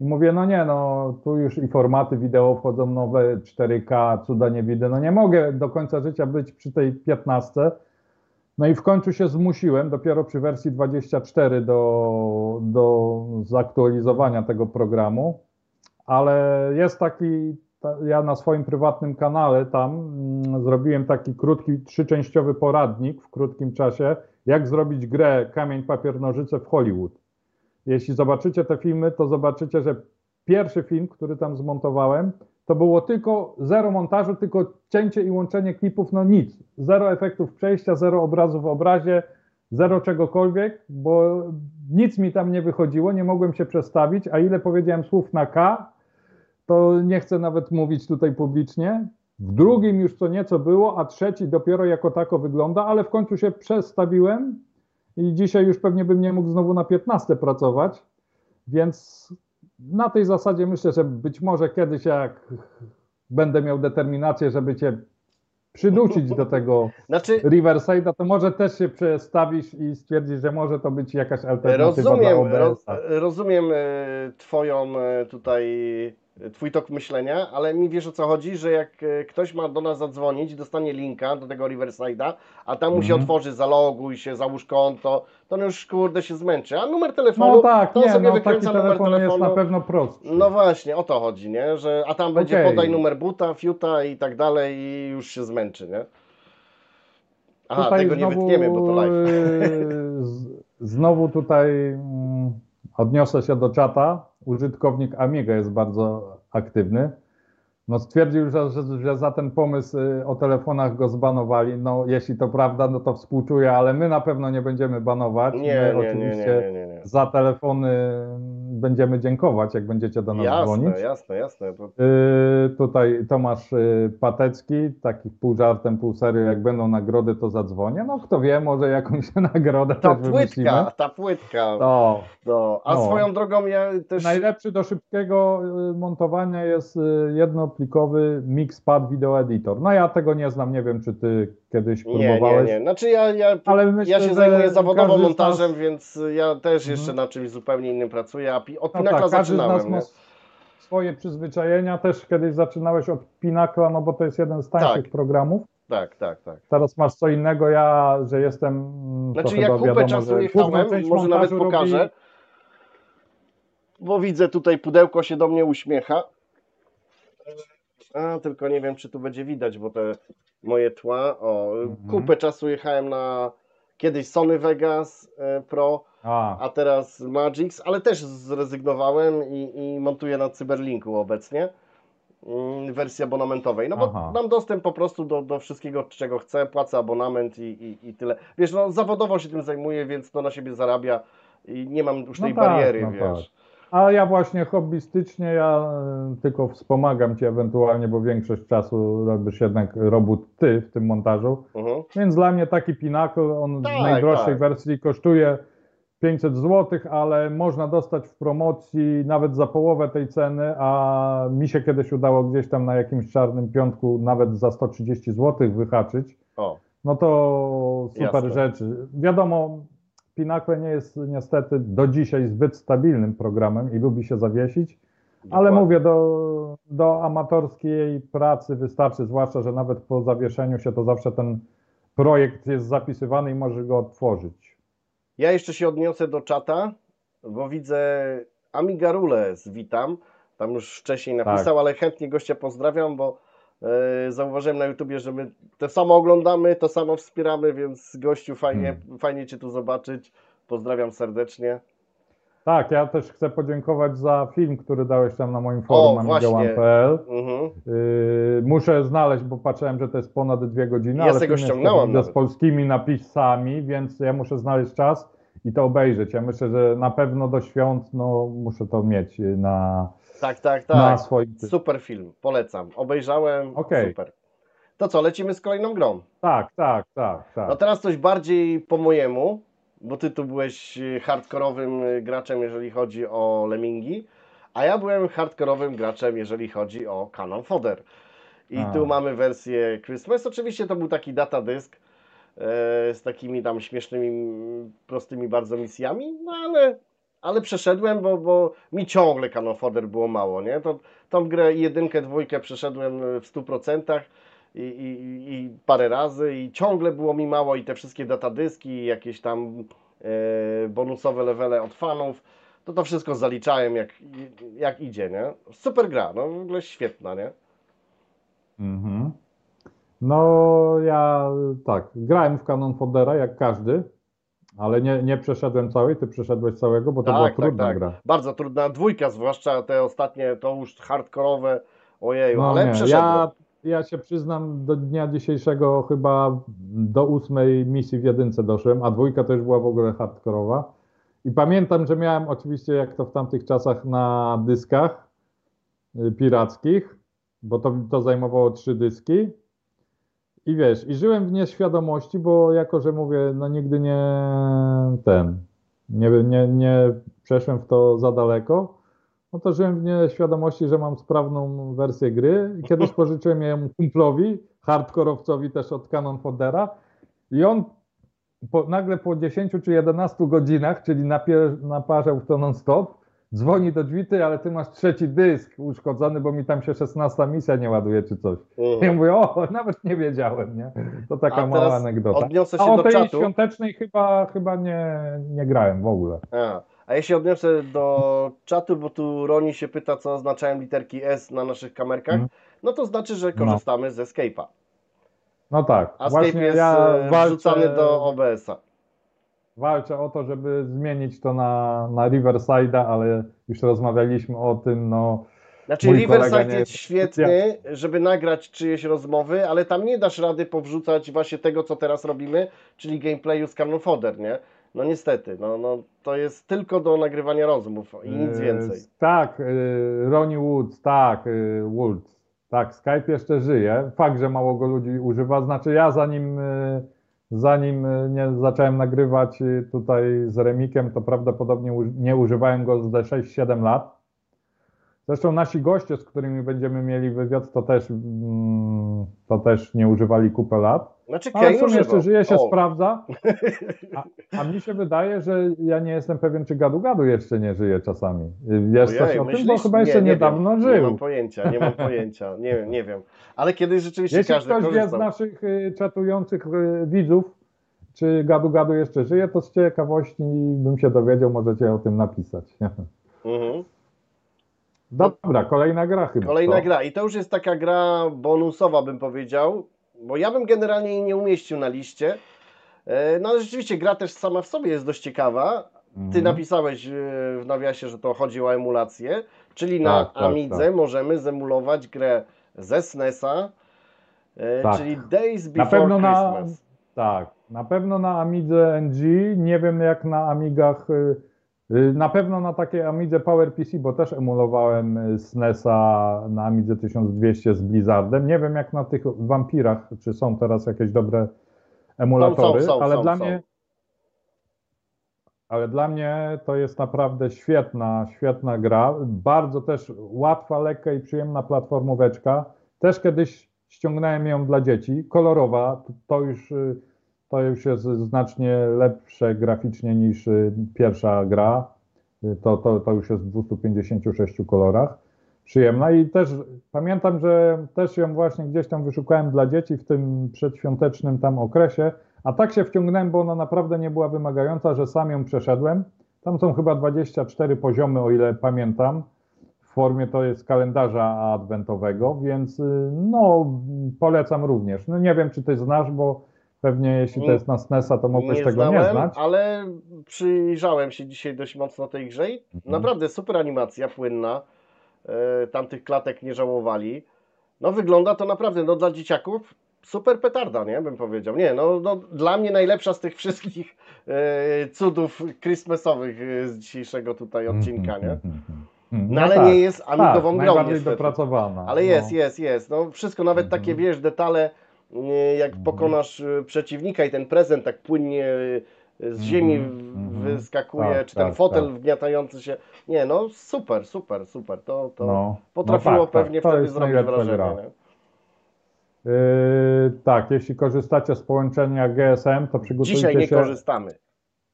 i mówię, no nie, no tu już i formaty wideo wchodzą nowe, 4K, cuda nie widzę, no nie mogę do końca życia być przy tej 15. No i w końcu się zmusiłem, dopiero przy wersji 24 do, do zaktualizowania tego programu, ale jest taki, ta, ja na swoim prywatnym kanale tam mm, zrobiłem taki krótki, trzyczęściowy poradnik w krótkim czasie, jak zrobić grę Kamień, Papier, Nożyce w Hollywood. Jeśli zobaczycie te filmy, to zobaczycie, że pierwszy film, który tam zmontowałem, to było tylko zero montażu, tylko cięcie i łączenie klipów, no nic. Zero efektów przejścia, zero obrazu w obrazie, zero czegokolwiek, bo nic mi tam nie wychodziło, nie mogłem się przestawić, a ile powiedziałem słów na K, to nie chcę nawet mówić tutaj publicznie. W drugim już co nieco było, a trzeci dopiero jako tako wygląda, ale w końcu się przestawiłem i dzisiaj już pewnie bym nie mógł znowu na 15 pracować, więc na tej zasadzie myślę, że być może kiedyś jak będę miał determinację, żeby cię przydusić do tego Znaczy, Riverside'a, to może też się przestawisz i stwierdzisz, że może to być jakaś alternatywa rozumiem, dla OBS-a. rozumiem e, twoją e, tutaj, twój tok myślenia, ale mi wiesz o co chodzi, że jak e, ktoś ma do nas zadzwonić, dostanie linka do tego Riverside'a, a tam mu się Mhm. otworzy, zaloguj się, załóż konto, to on już kurde się zmęczy, a numer telefonu, No tak, to nie, sobie no wykręca numer telefon jest telefonu. na pewno prostszy. No właśnie, o to chodzi, nie? Że, a tam będzie Okej. podaj numer buta, fiuta i tak dalej i już się zmęczy, nie? Aha, Tutaj tego nie wytniemy, bo to live. z- Znowu tutaj mm, odniosę się do czata. Użytkownik Amiga jest bardzo aktywny. No stwierdził, że, że, że za ten pomysł y, o telefonach go zbanowali. No jeśli to prawda, no to współczuję, ale my na pewno nie będziemy banować. Nie, my nie, oczywiście nie, nie, za telefony będziemy dziękować, jak będziecie do nas dzwonić. Jasne, jasne, jasne. To, Yy, tutaj Tomasz yy, Patecki, taki pół żartem, pół serio, jak będą nagrody, to zadzwonię. No kto wie, może jakąś nagrodę ta też wymyślimy. płytka, ta płytka. To. No. A No. swoją drogą ja też... Najlepszy do szybkiego yy, montowania jest yy, jednoplikowy Mixpad Video Editor. No ja tego nie znam, nie wiem czy ty kiedyś Nie, nie, próbowałeś. nie. Znaczy ja, ja, Ale myślę, ja się zajmuję zawodowo każdy montażem, nas- więc ja też jeszcze Mhm. na czymś zupełnie innym pracuję, a od No Pinakla tak, każdy z zaczynałem. nie? swoje przyzwyczajenia. Też kiedyś zaczynałeś od Pinakla, no bo to jest jeden z tańszych Tak. programów. Tak, tak, tak. Teraz masz co innego, ja, że jestem. mm, Znaczy ja kupę wiadomo, czasu jechałem, może nawet pokażę, robi- bo widzę tutaj pudełko się do mnie uśmiecha. A, tylko nie wiem, czy tu będzie widać, bo te moje tła, o, Mhm. kupę czasu jechałem na kiedyś Sony Vegas e, Pro, A, a teraz Magix, ale też zrezygnowałem i, i montuję na Cyberlinku obecnie mm, wersji abonamentowej, no bo Aha. mam dostęp po prostu do, do wszystkiego, czego chcę, płacę abonament i, i, i tyle. Wiesz, no zawodowo się tym zajmuję, więc to na siebie zarabia i nie mam już No tej tak, bariery, no wiesz. A ja właśnie hobbystycznie, ja y, tylko wspomagam cię ewentualnie, bo większość czasu robisz jednak robót ty w tym montażu. Mhm. Więc dla mnie taki Pinnacle, on Tak, w najdroższej tak. wersji kosztuje 500 zł, ale można dostać w promocji nawet za połowę tej ceny, a mi się kiedyś udało gdzieś tam na jakimś czarnym piątku nawet za 130 zł wyhaczyć. O, No to super Jasne. rzeczy. Wiadomo, Pinnacle nie jest niestety do dzisiaj zbyt stabilnym programem i lubi się zawiesić, ale dokładnie. mówię, do, do amatorskiej pracy wystarczy, zwłaszcza, że nawet po zawieszeniu się to zawsze ten projekt jest zapisywany i może go odtworzyć. Ja jeszcze się odniosę do czata, bo widzę Amiga Rules, witam. Tam już wcześniej Tak. napisał, ale chętnie gościa pozdrawiam, bo zauważyłem na YouTubie, że my to samo oglądamy, to samo wspieramy, więc gościu fajnie, Hmm. fajnie Cię tu zobaczyć. Pozdrawiam serdecznie. Tak, ja też chcę podziękować za film, który dałeś tam na moim forum amigaone.pl. Mhm. Yy, muszę znaleźć, bo patrzyłem, że to jest ponad dwie godziny, Ja ale sobie go film jest ściągnąłem z polskimi napisami, więc ja muszę znaleźć czas i to obejrzeć. Ja myślę, że na pewno do świąt no, muszę to mieć na, Tak, tak, na tak. swoim... Super film, polecam. Obejrzałem, Okej. super. To co, lecimy z kolejną grą. Tak, tak, tak, tak. No teraz coś bardziej po mojemu, bo ty tu byłeś y, hardkorowym y, graczem, jeżeli chodzi o Lemmingi, a ja byłem hardkorowym graczem, jeżeli chodzi o Canon Fodder. I A. tu mamy wersję Christmas. Oczywiście to był taki datadysk e, z takimi tam śmiesznymi, prostymi bardzo misjami, no ale, ale przeszedłem, bo, bo mi ciągle Canon Fodder było mało, nie? To, tą grę i jedynkę, dwójkę przeszedłem w 100%, i, i, i parę razy i ciągle było mi mało i te wszystkie datadyski, jakieś tam e, bonusowe levele od fanów, to to wszystko zaliczałem jak, jak idzie, nie? Super gra, no w ogóle świetna, nie? Mhm. No ja tak, grałem w Canon Foddera jak każdy, ale nie, nie przeszedłem całej, ty przeszedłeś całego, bo to była Tak, tak, trudna tak. gra. Bardzo trudna dwójka, zwłaszcza te ostatnie, to już hardkorowe, ojeju, No ale nie, przeszedłem. ja, ja się przyznam, do dnia dzisiejszego chyba do ósmej misji w jedynce doszłem, a dwójka to już była w ogóle hardkorowa. I pamiętam, że miałem oczywiście, jak to w tamtych czasach, na dyskach y, pirackich, bo to, to zajmowało trzy dyski. I wiesz, i żyłem w nieświadomości, bo jako, że mówię, no nigdy nie ten, nie, nie, nie przeszłem w to za daleko, no to żyłem w nieświadomości, że mam sprawną wersję gry. Kiedyś pożyczyłem ją kumplowi, hardkorowcowi też od Canon Foddera i on po, nagle po 10 czy 11 godzinach, czyli napie, naparzał w to non-stop, dzwoni do drzwi, ty, ale ty masz trzeci dysk uszkodzony, bo mi tam się 16 misja nie ładuje czy coś. Mhm. Ja mówię, o, nawet nie wiedziałem, nie? To taka mała anegdota. A o tej czatu. świątecznej chyba, chyba nie, nie grałem w ogóle. A, a się odniosę do czatu, bo tu Roni się pyta, co oznaczają literki S na naszych kamerkach. Mhm. No to znaczy, że No. korzystamy ze Escape'a. No tak, A Escape właśnie jest ja e, walczę, do OBS-a. Walczę o to, żeby zmienić to na, na Riverside'a, ale już rozmawialiśmy o tym, no Znaczy Mój Riverside jest świetny, żeby nagrać czyjeś rozmowy, ale tam nie dasz rady powrzucać właśnie tego, co teraz robimy, czyli gameplayu z Cannon Fodder, nie? No niestety, no, no to jest tylko do nagrywania rozmów i nic e, więcej. Tak, e, Ronnie Woods, tak, e, Woods, tak, Skype jeszcze żyje. Fakt, że mało go ludzi używa, znaczy ja zanim, e, zanim e, nie zacząłem nagrywać e, tutaj z Remikiem, to prawdopodobnie nie używałem go z 6-7 lat. Zresztą nasi goście, z którymi będziemy mieli wywiad, to też, mm, to też nie używali kupę lat. Znaczy Ale w sumie jeszcze żyje się, O, sprawdza. A, a mi się wydaje, że ja nie jestem pewien, czy gadu gadu jeszcze nie żyje czasami. Wiesz ojej, coś o tym, bo myślisz? chyba Nie, jeszcze nie niedawno wiem, żył. Nie mam pojęcia, nie mam pojęcia, nie wiem, nie wiem. Ale kiedyś rzeczywiście Jeśli każdy ktoś wie z naszych y, czatujących y, widzów, czy gadu gadu jeszcze żyje, to z ciekawości bym się dowiedział, możecie o tym napisać. Mhm. Dobra, kolejna gra chyba. Kolejna co? gra i to już jest taka gra bonusowa bym powiedział, bo ja bym generalnie jej nie umieścił na liście. E, No ale rzeczywiście gra też sama w sobie jest dość ciekawa. Ty Mhm. napisałeś e, w nawiasie, że to chodzi o emulację, czyli na Tak, tak, Amidze tak. możemy zemulować grę ze SNESa, e, Tak. czyli Days Na Before na, Christmas. tak, na pewno na Amidze NG, nie wiem jak na Amigach, y, na pewno na takiej Amidze PowerPC, bo też emulowałem y, SNESa na Amidze 1200 z Blizzardem. Nie wiem jak na tych wampirach, czy są teraz jakieś dobre emulatory, Są, są, są, ale dla mnie ale dla mnie to jest naprawdę świetna, świetna gra. Bardzo też łatwa, lekka i przyjemna platformóweczka. Też kiedyś ściągnąłem ją dla dzieci. Kolorowa, to- to już, y, to już jest znacznie lepsze graficznie niż y, pierwsza gra. Y, To, to, to już jest w 256 kolorach. Przyjemna i też pamiętam, że też ją właśnie gdzieś tam wyszukałem dla dzieci w tym przedświątecznym tam okresie, a tak się wciągnąłem, bo ona naprawdę nie była wymagająca, że sam ją przeszedłem. Tam są chyba 24 poziomy, o ile pamiętam. W formie to jest kalendarza adwentowego, więc y, no polecam również. No nie wiem, czy ty znasz, bo pewnie jeśli to jest na SNES-a, to mogłeś Nie tego znałem, nie znać. ale przyjrzałem się dzisiaj dość mocno tej grze i Mhm. naprawdę super animacja, płynna. E, Tamtych klatek nie żałowali. No wygląda to naprawdę, no dla dzieciaków super petarda, nie? Bym powiedział. Nie, no, no dla mnie najlepsza z tych wszystkich e, cudów Christmasowych e, z dzisiejszego tutaj odcinka, nie? No, ale nie jest amigową grą najbardziej niestety. dopracowana. Ale jest, no. jest, jest. No wszystko, nawet Mhm. takie, wiesz, detale, jak pokonasz y, przeciwnika i ten prezent tak płynnie y, z ziemi Mhm, mhm. wyskakuje, Tak, czy ten tak, fotel tak. wgniatający się. Nie, no super, super, super. To, to No, potrafiło no tak, pewnie tak, to wtedy zrobić wrażenie. Yy, tak, jeśli korzystacie z połączenia GSM, to przygotujcie Dzisiaj nie się korzystamy.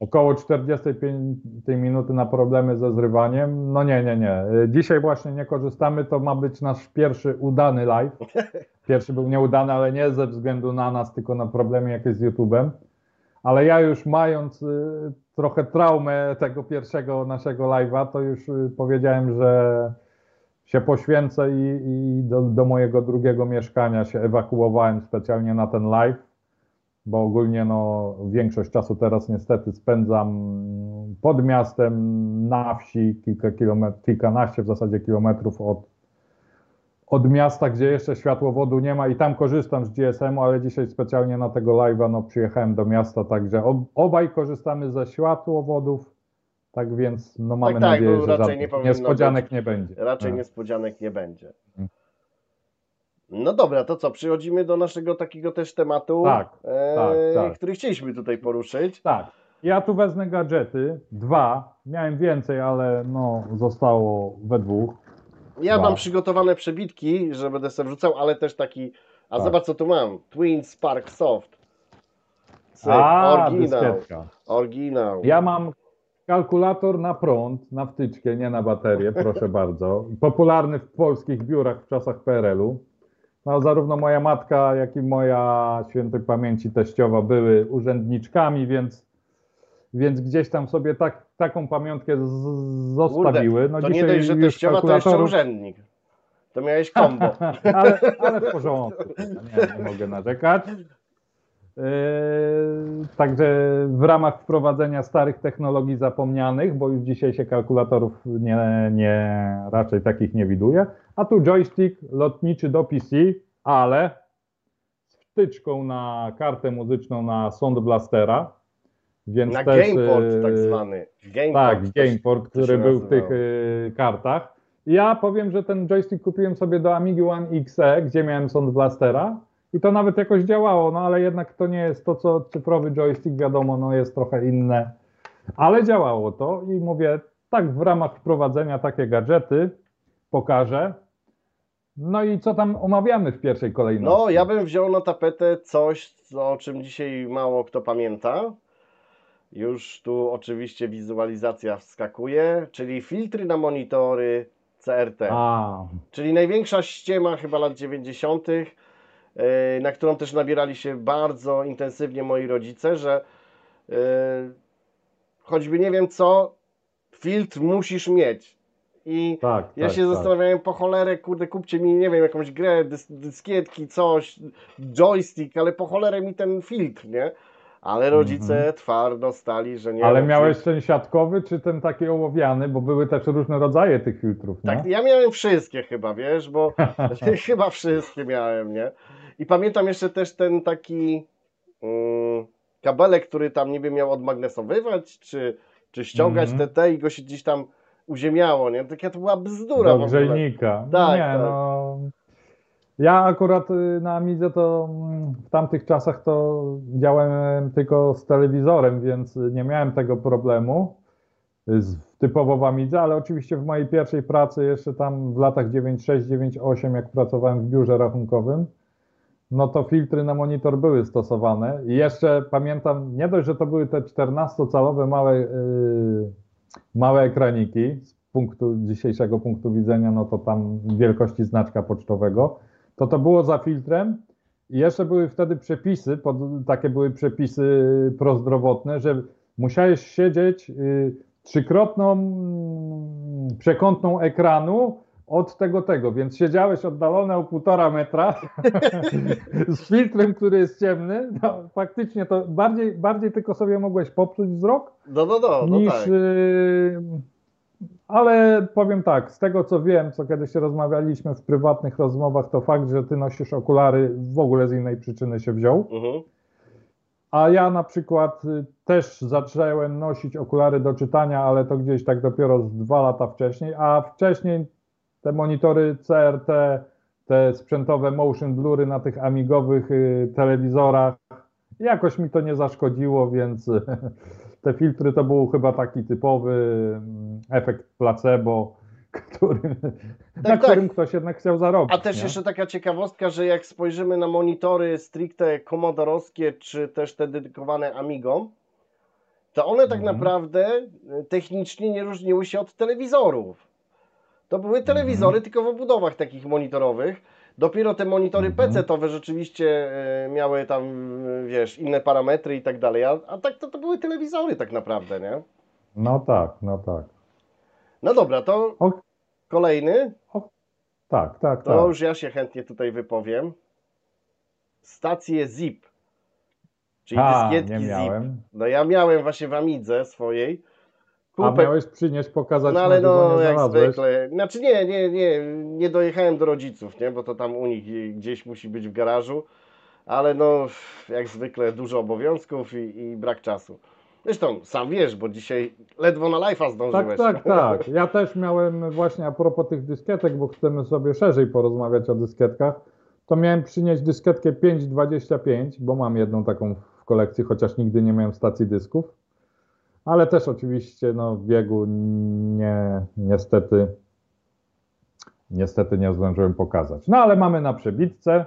Około 45 minuty na problemy ze zrywaniem. No nie, nie, nie. Dzisiaj właśnie nie korzystamy, to ma być nasz pierwszy udany live. Pierwszy był nieudany, ale nie ze względu na nas, tylko na problemy jakieś z YouTube'em. Ale ja już mając y, trochę traumę tego pierwszego naszego live'a, to już y, powiedziałem, że się poświęcę i, i do, do mojego drugiego mieszkania się ewakuowałem specjalnie na ten live, bo ogólnie no, większość czasu teraz niestety spędzam pod miastem, na wsi, kilka kilometrów, kilkanaście w zasadzie kilometrów od, od miasta, gdzie jeszcze światłowodu nie ma i tam korzystam z GSM-u, ale dzisiaj specjalnie na tego live'a no, przyjechałem do miasta, także ob, obaj korzystamy ze światłowodów, tak więc no, mamy tak, nadzieję, bo że raczej nie niespodzianek być. nie będzie. Raczej Tak. niespodzianek nie będzie. No dobra, to co, przechodzimy do naszego takiego też tematu, Tak, e, tak, tak. który chcieliśmy tutaj poruszyć. Tak. Ja tu wezmę gadżety, dwa. Miałem więcej, ale no, zostało we dwóch. Ja Dwa. mam przygotowane przebitki, że będę sobie wrzucał, ale też taki. A Tak. zobacz co tu mam. Twin Spark Soft. Cyk, A, oryginał. dyskietka. Oryginał. Ja mam kalkulator na prąd, na wtyczkę, nie na baterię, proszę bardzo. Popularny w polskich biurach w czasach PRL-u. No, zarówno moja matka, jak i moja świętej pamięci teściowa były urzędniczkami, więc, więc gdzieś tam sobie tak, taką pamiątkę z, zostawiły. No, to nie dość, że teściowa, to jeszcze kalkulatorów- urzędnik. To miałeś kombo. ale, ale w porządku. Nie, nie mogę narzekać. Także w ramach wprowadzenia starych technologii zapomnianych, bo już dzisiaj się kalkulatorów nie, nie raczej takich nie widuje, a tu joystick lotniczy do PC, ale z wtyczką na kartę muzyczną na Sound Blastera. Więc Na też, Gameport e, tak zwany. Gameport, tak, Gameport, który był w tych nazywało. y, kartach. Ja powiem, że ten joystick kupiłem sobie do Amigi One XE, gdzie miałem Sound Blastera i to nawet jakoś działało, no ale jednak to nie jest to, co cyfrowy joystick, wiadomo, no jest trochę inne, ale działało to i mówię, tak w ramach wprowadzenia takie gadżety pokażę. No i co tam omawiamy w pierwszej kolejności? No, ja bym wziął na tapetę coś, co- o czym dzisiaj mało kto pamięta. Już tu oczywiście wizualizacja wskakuje, czyli filtry na monitory CRT. A, Czyli największa ściema chyba lat 90., yy, na którą też nabierali się bardzo intensywnie moi rodzice, że yy, choćby nie wiem co, filtr musisz mieć. I tak, ja tak, się tak. zastanawiałem po cholerę, kurde, kupcie mi, nie wiem, jakąś grę, dys, dyskietki, coś, joystick, ale po cholerę mi ten filtr, nie? Ale rodzice twardo stali, że nie. Mhm. Ale miałeś ten siatkowy, czy ten taki ołowiany, bo były też różne rodzaje tych filtrów, nie? Tak, ja miałem wszystkie chyba, wiesz, bo chyba wszystkie miałem, nie? I pamiętam jeszcze też ten taki mm, kabelek, który tam niby miał odmagnesowywać, czy, czy ściągać Mhm. TT i go się gdzieś tam uziemiało, nie? Taka to była bzdura Do w ogóle. grzejnika. Tak, nie, tak. no. Ja akurat y, na Amidze to mm, w tamtych czasach to działałem tylko z telewizorem, więc nie miałem tego problemu z, typowo w Amidze, ale oczywiście w mojej pierwszej pracy jeszcze tam w latach 96-98, jak pracowałem w biurze rachunkowym, no to filtry na monitor były stosowane. I jeszcze pamiętam, nie dość, że to były te 14-calowe małe, yy, małe ekraniki, z punktu dzisiejszego punktu widzenia, no to tam wielkości znaczka pocztowego, to to było za filtrem. I jeszcze były wtedy przepisy, pod, takie były przepisy prozdrowotne, że musiałeś siedzieć y, trzykrotną mm, przekątną ekranu od tego tego, więc siedziałeś oddalone o półtora metra z filtrem, który jest ciemny, no, faktycznie to bardziej, bardziej tylko sobie mogłeś popsuć wzrok, No, no, no, no niż. tak. y, ale powiem tak, z tego co wiem, co kiedyś rozmawialiśmy w prywatnych rozmowach, to fakt, że ty nosisz okulary w ogóle z innej przyczyny się wziął. Mhm. A ja na przykład y, też zacząłem nosić okulary do czytania, ale to gdzieś tak dopiero z dwa lata wcześniej, a wcześniej te monitory CRT, te sprzętowe motion blury na tych amigowych y, telewizorach, jakoś mi to nie zaszkodziło, więc te filtry to był chyba taki typowy mm, efekt placebo, który, na tak. którym ktoś jednak chciał zarobić. A też nie? jeszcze taka ciekawostka, że jak spojrzymy na monitory stricte komodorowskie, czy też te dedykowane Amigom, to one tak Mhm. naprawdę y, technicznie nie różniły się od telewizorów. To były telewizory, tylko w obudowach takich monitorowych. Dopiero te monitory Mhm. PC-towe rzeczywiście y, miały tam, y, wiesz, inne parametry i tak dalej, a, a tak to, to były telewizory tak naprawdę, nie? No tak, no tak. No dobra, to O- kolejny. Tak, tak, To tak. już ja się chętnie tutaj wypowiem. Stacje ZIP. Czyli A, dyskietki ZIP. No ja miałem właśnie w Amidze swojej. A Kupę, miałeś przynieść, pokazać, no ale no jak znalazłeś. zwykle. Znaczy nie, nie, nie, nie dojechałem do rodziców, nie, bo to tam u nich gdzieś musi być w garażu. Ale no, jak zwykle dużo obowiązków i, i brak czasu. Zresztą sam wiesz, bo dzisiaj ledwo na live'a Tak, zdążyłeś. tak, tak. Ja też miałem właśnie a propos tych dyskietek, bo chcemy sobie szerzej porozmawiać o dyskietkach, to miałem przynieść dyskietkę 5.25, bo mam jedną taką w kolekcji, chociaż nigdy nie miałem stacji dysków. Ale też oczywiście no, w biegu nie, niestety, niestety nie zdążyłem pokazać. No ale mamy na przebitce,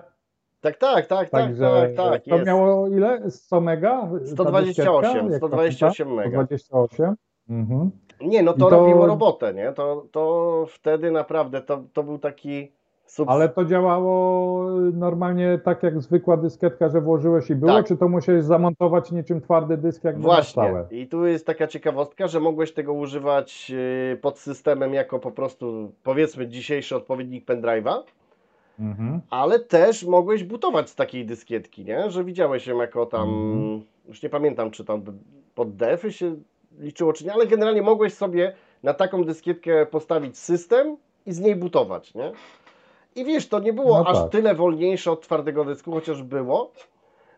Tak, tak, tak, tak, także tak, tak, to jest. miało ile? 100 mega? ta 128, dysketka? Jak 128 mega. 128. Mhm. Nie, no to, to- robiło robotę, nie? To, to wtedy naprawdę to, to był taki subs... Ale to działało normalnie tak jak zwykła dyskietka, że włożyłeś i było, Tak. czy to musiałeś zamontować niczym twardy dysk jakby na Właśnie. stałe? I tu jest taka ciekawostka, że mogłeś tego używać yy, pod systemem jako po prostu powiedzmy dzisiejszy odpowiednik pendrive'a. Mhm. ale też mogłeś butować z takiej dyskietki, nie? Że widziałeś ją jako tam, Mhm. już nie pamiętam, czy tam pod defy się liczyło, czy nie, ale generalnie mogłeś sobie na taką dyskietkę postawić system i z niej butować, nie? I wiesz, to nie było No aż tak. tyle wolniejsze od twardego dysku, chociaż było,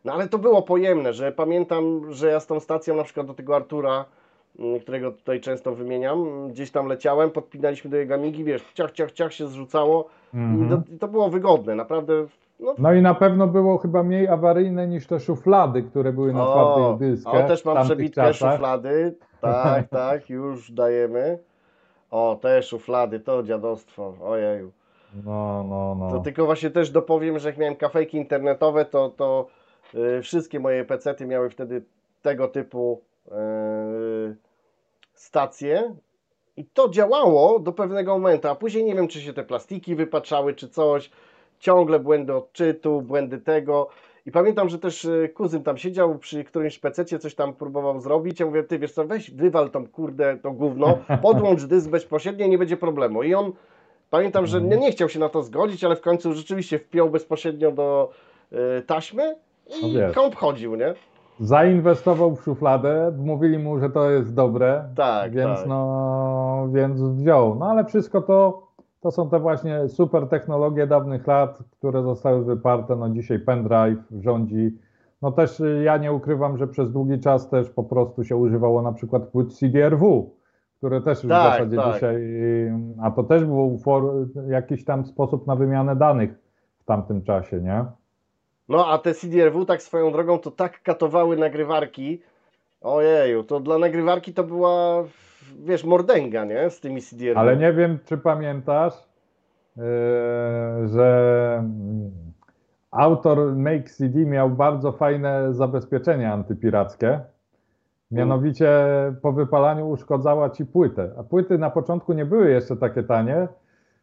no ale to było pojemne, że pamiętam, że ja z tą stacją na przykład do tego Artura, mm, którego tutaj często wymieniam, mm, gdzieś tam leciałem, podpinaliśmy do jego amigi, wiesz, ciach, ciach, ciach się zrzucało i Mhm. to, i to było wygodne, naprawdę, no No i na pewno było chyba mniej awaryjne niż te szuflady, które były na twardych dyskach. O, też mam przebitkę czasach. szuflady. Tak, tak, już dajemy. O, te szuflady, to dziadostwo. Ojeju. No, no, no. To tylko właśnie też dopowiem, że jak miałem kafejki internetowe, to, to y, wszystkie moje pecety miały wtedy tego typu y, stacje. I to działało do pewnego momentu, a później nie wiem, czy się te plastiki wypaczały, czy coś. Ciągle błędy odczytu, błędy tego. I pamiętam, że też y, kuzyn tam siedział przy którymś pececie, coś tam próbował zrobić. Ja mówię, ty wiesz co, weź wywal tą kurde, to gówno, podłącz dysk bezpośrednio, nie będzie problemu. I on, pamiętam, że nie, nie chciał się na to zgodzić, ale w końcu rzeczywiście wpiął bezpośrednio do y, taśmy No i wiesz. kąp chodził, nie? Zainwestował w szufladę, mówili mu, że to jest dobre, Tak, więc tak. no, więc wziął. No ale wszystko to, to są te właśnie super technologie dawnych lat, które zostały wyparte. No dzisiaj pendrive rządzi. No też y, ja nie ukrywam, że przez długi czas też po prostu się używało na przykład płyt CDR-W, które też już w Tak, zasadzie tak. dzisiaj, a to też był jakiś tam sposób na wymianę danych w tamtym czasie, nie? No a te CDRW tak swoją drogą to tak katowały nagrywarki. Ojeju, to dla nagrywarki to była, wiesz, mordęga, nie? Z tymi CDRW. Ale nie wiem, czy pamiętasz, yy, że autor Make CD miał bardzo fajne zabezpieczenie antypirackie. Mianowicie po wypalaniu uszkodzała ci płytę. A płyty na początku nie były jeszcze takie tanie,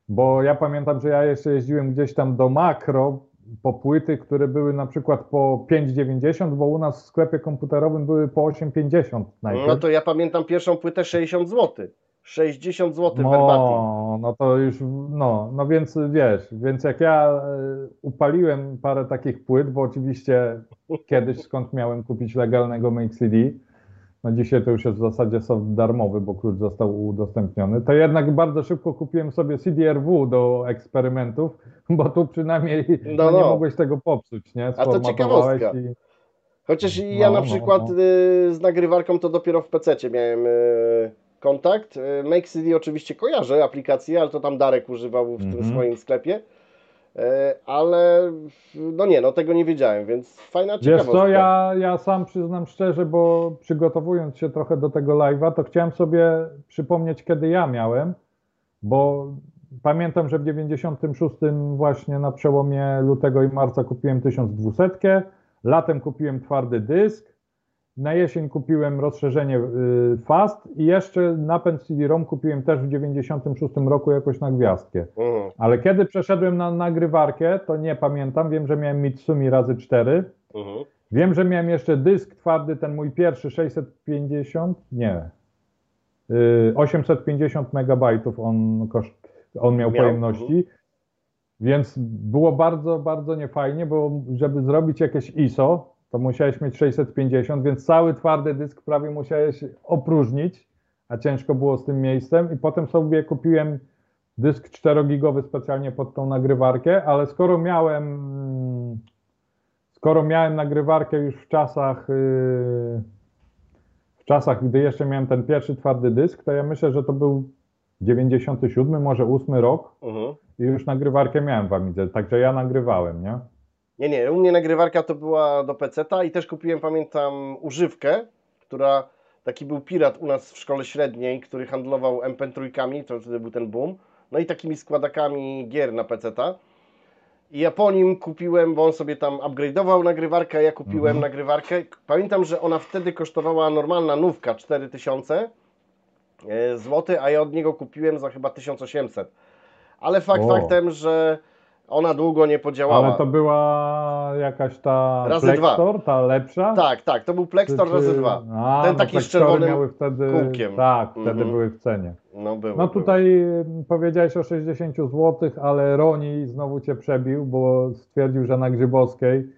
bo ja pamiętam, że ja jeszcze jeździłem gdzieś tam do makro po płyty, które były na przykład po 5,90, bo u nas w sklepie komputerowym były po 8,50 najpierw. No to ja pamiętam pierwszą płytę 60 zł. 60 zł verbatim. No, no to już, no, no więc wiesz, więc jak ja e, upaliłem parę takich płyt, bo oczywiście kiedyś skąd miałem kupić legalnego Make CD, no dzisiaj to już jest w zasadzie soft darmowy, bo klucz został udostępniony, to jednak bardzo szybko kupiłem sobie CDRW do eksperymentów, bo tu przynajmniej No, no, nie no. mogłeś tego popsuć, nie? to Sformatowałeś ciekawostka. i... Chociaż ja No, na no, przykład no. y, z nagrywarką to dopiero w PC miałem y, kontakt. Y, Make CD oczywiście kojarzę aplikację, ale to tam Darek używał w tym Mhm. swoim sklepie. Y, ale no nie, no tego nie wiedziałem, więc fajna Wiesz ciekawostka. co, ja, ja sam przyznam szczerze, bo przygotowując się trochę do tego live'a, to chciałem sobie przypomnieć, kiedy ja miałem, bo pamiętam, że w 96 właśnie na przełomie lutego i marca kupiłem 1200, latem kupiłem twardy dysk, na jesień kupiłem rozszerzenie y, Fast i jeszcze napęd CD-ROM kupiłem też w 96 roku jakoś na gwiazdkę. Mhm, Ale kiedy przeszedłem na nagrywarkę, to nie pamiętam, wiem, że miałem Mitsumi razy 4, mhm. Wiem, że miałem jeszcze dysk twardy, ten mój pierwszy 650, nie, yy, 850 megabajtów on, koszt, on miał, Miał, pojemności, więc było bardzo, bardzo niefajnie, bo żeby zrobić jakieś ISO, to musiałeś mieć 650, więc cały twardy dysk prawie musiałeś opróżnić, a ciężko było z tym miejscem i potem sobie kupiłem dysk 4-gigowy specjalnie pod tą nagrywarkę, ale skoro miałem skoro miałem nagrywarkę już w czasach yy, w czasach, gdy jeszcze miałem ten pierwszy twardy dysk, to ja myślę, że to był 97, może 8 rok Mhm. i już nagrywarkę miałem w Amidze, także ja nagrywałem, nie? Nie, nie, u mnie nagrywarka to była do PC-ta i też kupiłem, pamiętam, używkę, która taki był pirat u nas w szkole średniej, który handlował MP3, to wtedy był ten boom, no i takimi składakami gier na PC-ta. I ja po nim kupiłem, bo on sobie tam upgrade'ował nagrywarkę, ja kupiłem Mhm. nagrywarkę. Pamiętam, że ona wtedy kosztowała normalna nówka 4000 zł, a ja od niego kupiłem za chyba 1800. Ale fakt O. faktem, że Ona długo nie podziałała. Ale to była jakaś ta Razy Plextor, ta lepsza? Tak, tak, to był Plextor Czy- razy czy- dwa. A, Ten no taki z czerwonym miały wtedy, kółkiem. Tak, wtedy Mhm. były w cenie. No, były, No były. tutaj mm, powiedziałeś o 60 zł, ale Roni znowu cię przebił, bo stwierdził, że na Grzybowskiej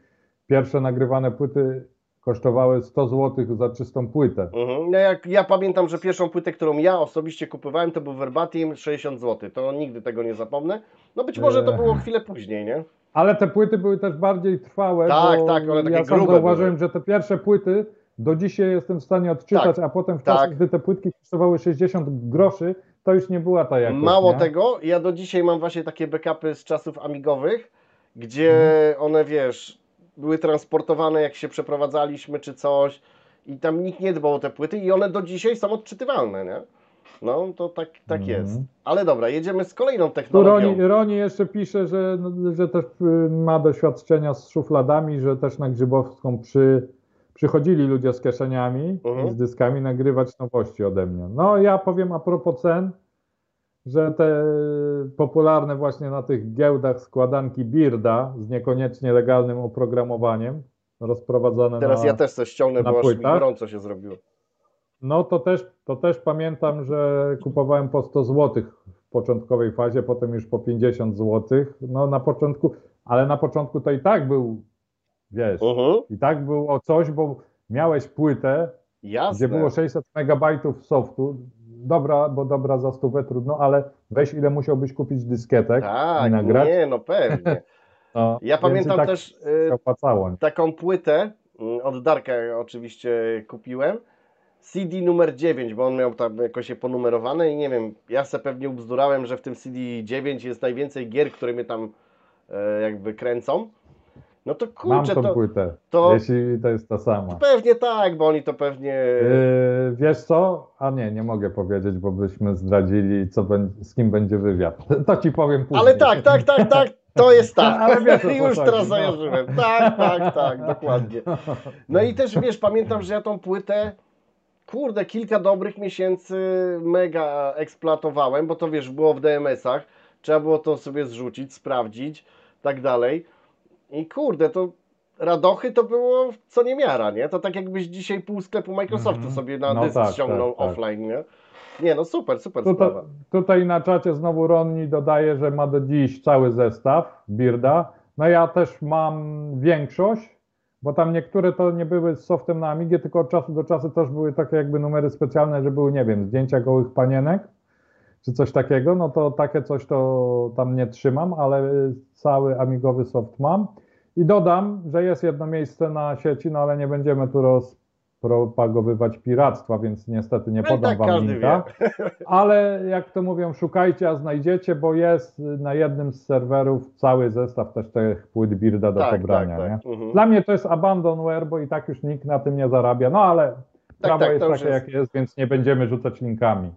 pierwsze nagrywane płyty kosztowały 100 zł za czystą płytę. Mhm. No jak, ja pamiętam, że pierwszą płytę, którą ja osobiście kupowałem, to był Verbatim 60 zł. To nigdy tego nie zapomnę. No być może to Eee. było chwilę później, nie? Ale te płyty były też bardziej trwałe. Tak, tak, one takie ja grube zauważyłem, były. że te pierwsze płyty do dzisiaj jestem w stanie odczytać, a potem w tak. czasach, gdy te płytki kosztowały 60 groszy, to już nie była ta jakość. Mało nie? tego, ja do dzisiaj mam właśnie takie backupy z czasów amigowych, gdzie Mhm. one, wiesz, były transportowane jak się przeprowadzaliśmy czy coś i tam nikt nie dbał o te płyty i one do dzisiaj są odczytywalne, nie? No, to tak, tak Mhm. jest. Ale dobra, jedziemy z kolejną technologią. Roni, Roni jeszcze pisze, że, no, że też y, ma doświadczenia z szufladami, że też na Grzybowską przy, przychodzili ludzie z kieszeniami i z dyskami nagrywać nowości ode mnie. No ja powiem a propos cen, że te popularne właśnie na tych giełdach składanki Birda z niekoniecznie legalnym oprogramowaniem rozprowadzane Teraz na... ja też coś ściągnę, bo aż mi płytach? gorąco się zrobiło. No to też, to też pamiętam, że kupowałem po 100 zł w początkowej fazie, potem już po 50 zł. No na początku, ale na początku to i tak był, wiesz, Mhm, i tak było coś, bo miałeś płytę, jasne. gdzie było 600 megabajtów softu. Dobra, bo dobra za stówę trudno, ale weź ile musiałbyś kupić dyskietek i Tak, nagrać. nie, no pewnie. No, Ja pamiętam tak też y, taką płytę mm, od Darka oczywiście kupiłem. CD numer 9, bo on miał tam jakoś je ponumerowane i nie wiem, ja se pewnie ubzdurałem, że w tym CD 9 jest najwięcej gier, które mnie tam e, jakby kręcą. No to Mam kurczę, tą to, płytę, to- jeśli to jest ta sama. pewnie tak, bo oni to pewnie... Yy, wiesz co? A nie, nie mogę powiedzieć, bo byśmy zdradzili, co z kim będzie wywiad. To ci powiem później. Ale tak, tak, tak, tak, to jest tak. Ale wiesz, Już chodzi, teraz no. zajarzyłem. Tak, tak, tak, dokładnie. No i też wiesz, pamiętam, że ja tą płytę, kurde, kilka dobrych miesięcy mega eksploatowałem, bo to wiesz, było w DMS-ach, trzeba było to sobie zrzucić, sprawdzić, tak dalej. I kurde, to radochy to było co niemiara, nie? To tak jakbyś dzisiaj pół sklepu Microsoftu Mhm. sobie na No dysk tak, ściągnął tak, tak. offline, nie? Nie, no super, super Tutaj, sprawa. tutaj na czacie znowu Ronni dodaje, że ma do dziś cały zestaw Birda. No ja też mam większość, bo tam niektóre to nie były z softem na Amigę, tylko od czasu do czasu też były takie jakby numery specjalne, że były, nie wiem, zdjęcia gołych panienek czy coś takiego, no to takie coś to tam nie trzymam, ale cały amigowy soft mam. I dodam, że jest jedno miejsce na sieci, no ale nie będziemy tu rozpropagowywać piractwa, więc niestety nie No podam tak wam linka. Ale jak to mówią, szukajcie, a znajdziecie, bo jest na jednym z serwerów cały zestaw też tych płyt Birda do Tak, pobrania. tak, Nie? tak. Mhm. Dla mnie to jest abandonware, bo i tak już nikt na tym nie zarabia. No ale prawo tak, jest takie, jakie jest, więc nie będziemy rzucać linkami.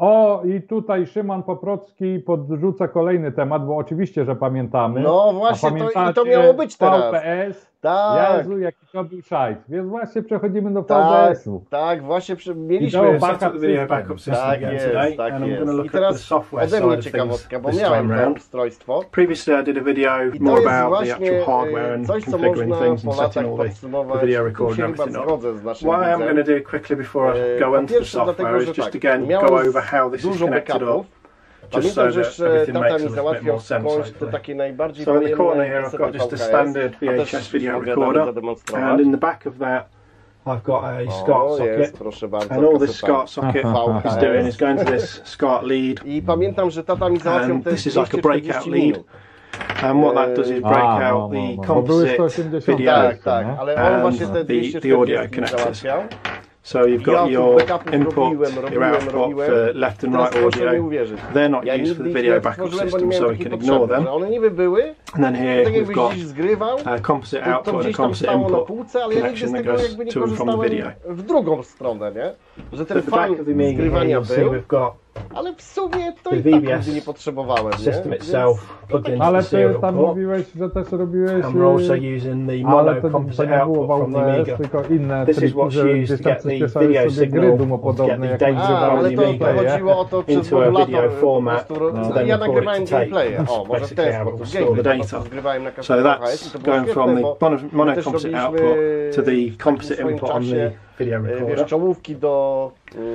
O, i tutaj Szymon Poprocki podrzuca kolejny temat, bo oczywiście, że pamiętamy. No właśnie, to, i to miało być teraz. VPS, Tak, Jezu, jaki to był szajt. Więc właśnie przechodzimy do tak, VPS-u. tak, właśnie przy, I mieliśmy... to set backup up the video system. backup system Tak again jest, today, tak and I'm jest. going to I look at teraz the software ode side mnie of things ciekawostka, bo this miałem time to round. ustrojstwo. Previously, I did a video I to more jest about the właśnie actual hardware and coś, co configuring można things po and latach setting all the, the podsumować. video Tu recording się and chyba everything up. zgodzę z naszym What I am widzem. going to do quickly before I go po into the pierwsze software dlatego, is że just tak, again miałem go over how this is dużo connected up, backupów. just so Pamiętam, że that jeszcze everything tata makes mi a little bit załatwiał more sense. skądś te takie najbardziej So in the corner here, I've got just a standard VHS video recorder, and in the back of that, I've got a SCART O, socket, jest, proszę bardzo. and all this kaseta. SCART socket Aha. is doing is going to this SCART lead, I pamiętam, że tata mi załatwiał And this is like a breakout lead. and what that does is break A, out no, the no, bo composite video. Tak, tak, ale on And właśnie te the- the audio connectors. załatwiał. So you've Ja got tu your backupów input, robiłem, your robiłem, output robiłem. for left and Teraz right proszę mi audio. uwierzyć. They're not Ja used for nigdy the ich video nie backup tworzyłem, bo nie system, so miałem we takiej can ignore potrzeby. them. że One niby były, And then here tak we've jakbyś got gdzieś zgrywał, a composite to, to output and a gdzieś tam composite stało na input półce, ale ja nigdy z connection that tego goes jakby nie to and from the korzystałem video. w drugą stronę, nie? Że At ten the back fan of the Amiga here zgrywania you'll see był. we've got ale w sumie to The i tak VBS nigdy nie potrzebowałem. System nie? itself Więc- plugged into Ale the ty serial tam port. mówiłeś, że też robiłeś... And we're also y, using the Ale mono to, to composite nie było output from the AWS, Amiga. tylko inne This is triki, what's że used gdzieś to tam get the przyspieszałeś video sobie gry signal, dumopodobne, get jak the on data A, from ale the to, to Amiga chodziło o to, przez into a modulator video po format, prostu, and no. then ja record nagrywałem it to tape. gameplaye, o, może w Basically ten how it sposób, store the gameplay, po data. zgrywałem na So kasetach VHS i that's to było going świetne, from the bo mono, mono też composite robiliśmy output to w the takim composite swoim input on czasie, the video e, wiesz, recorder. czołówki do,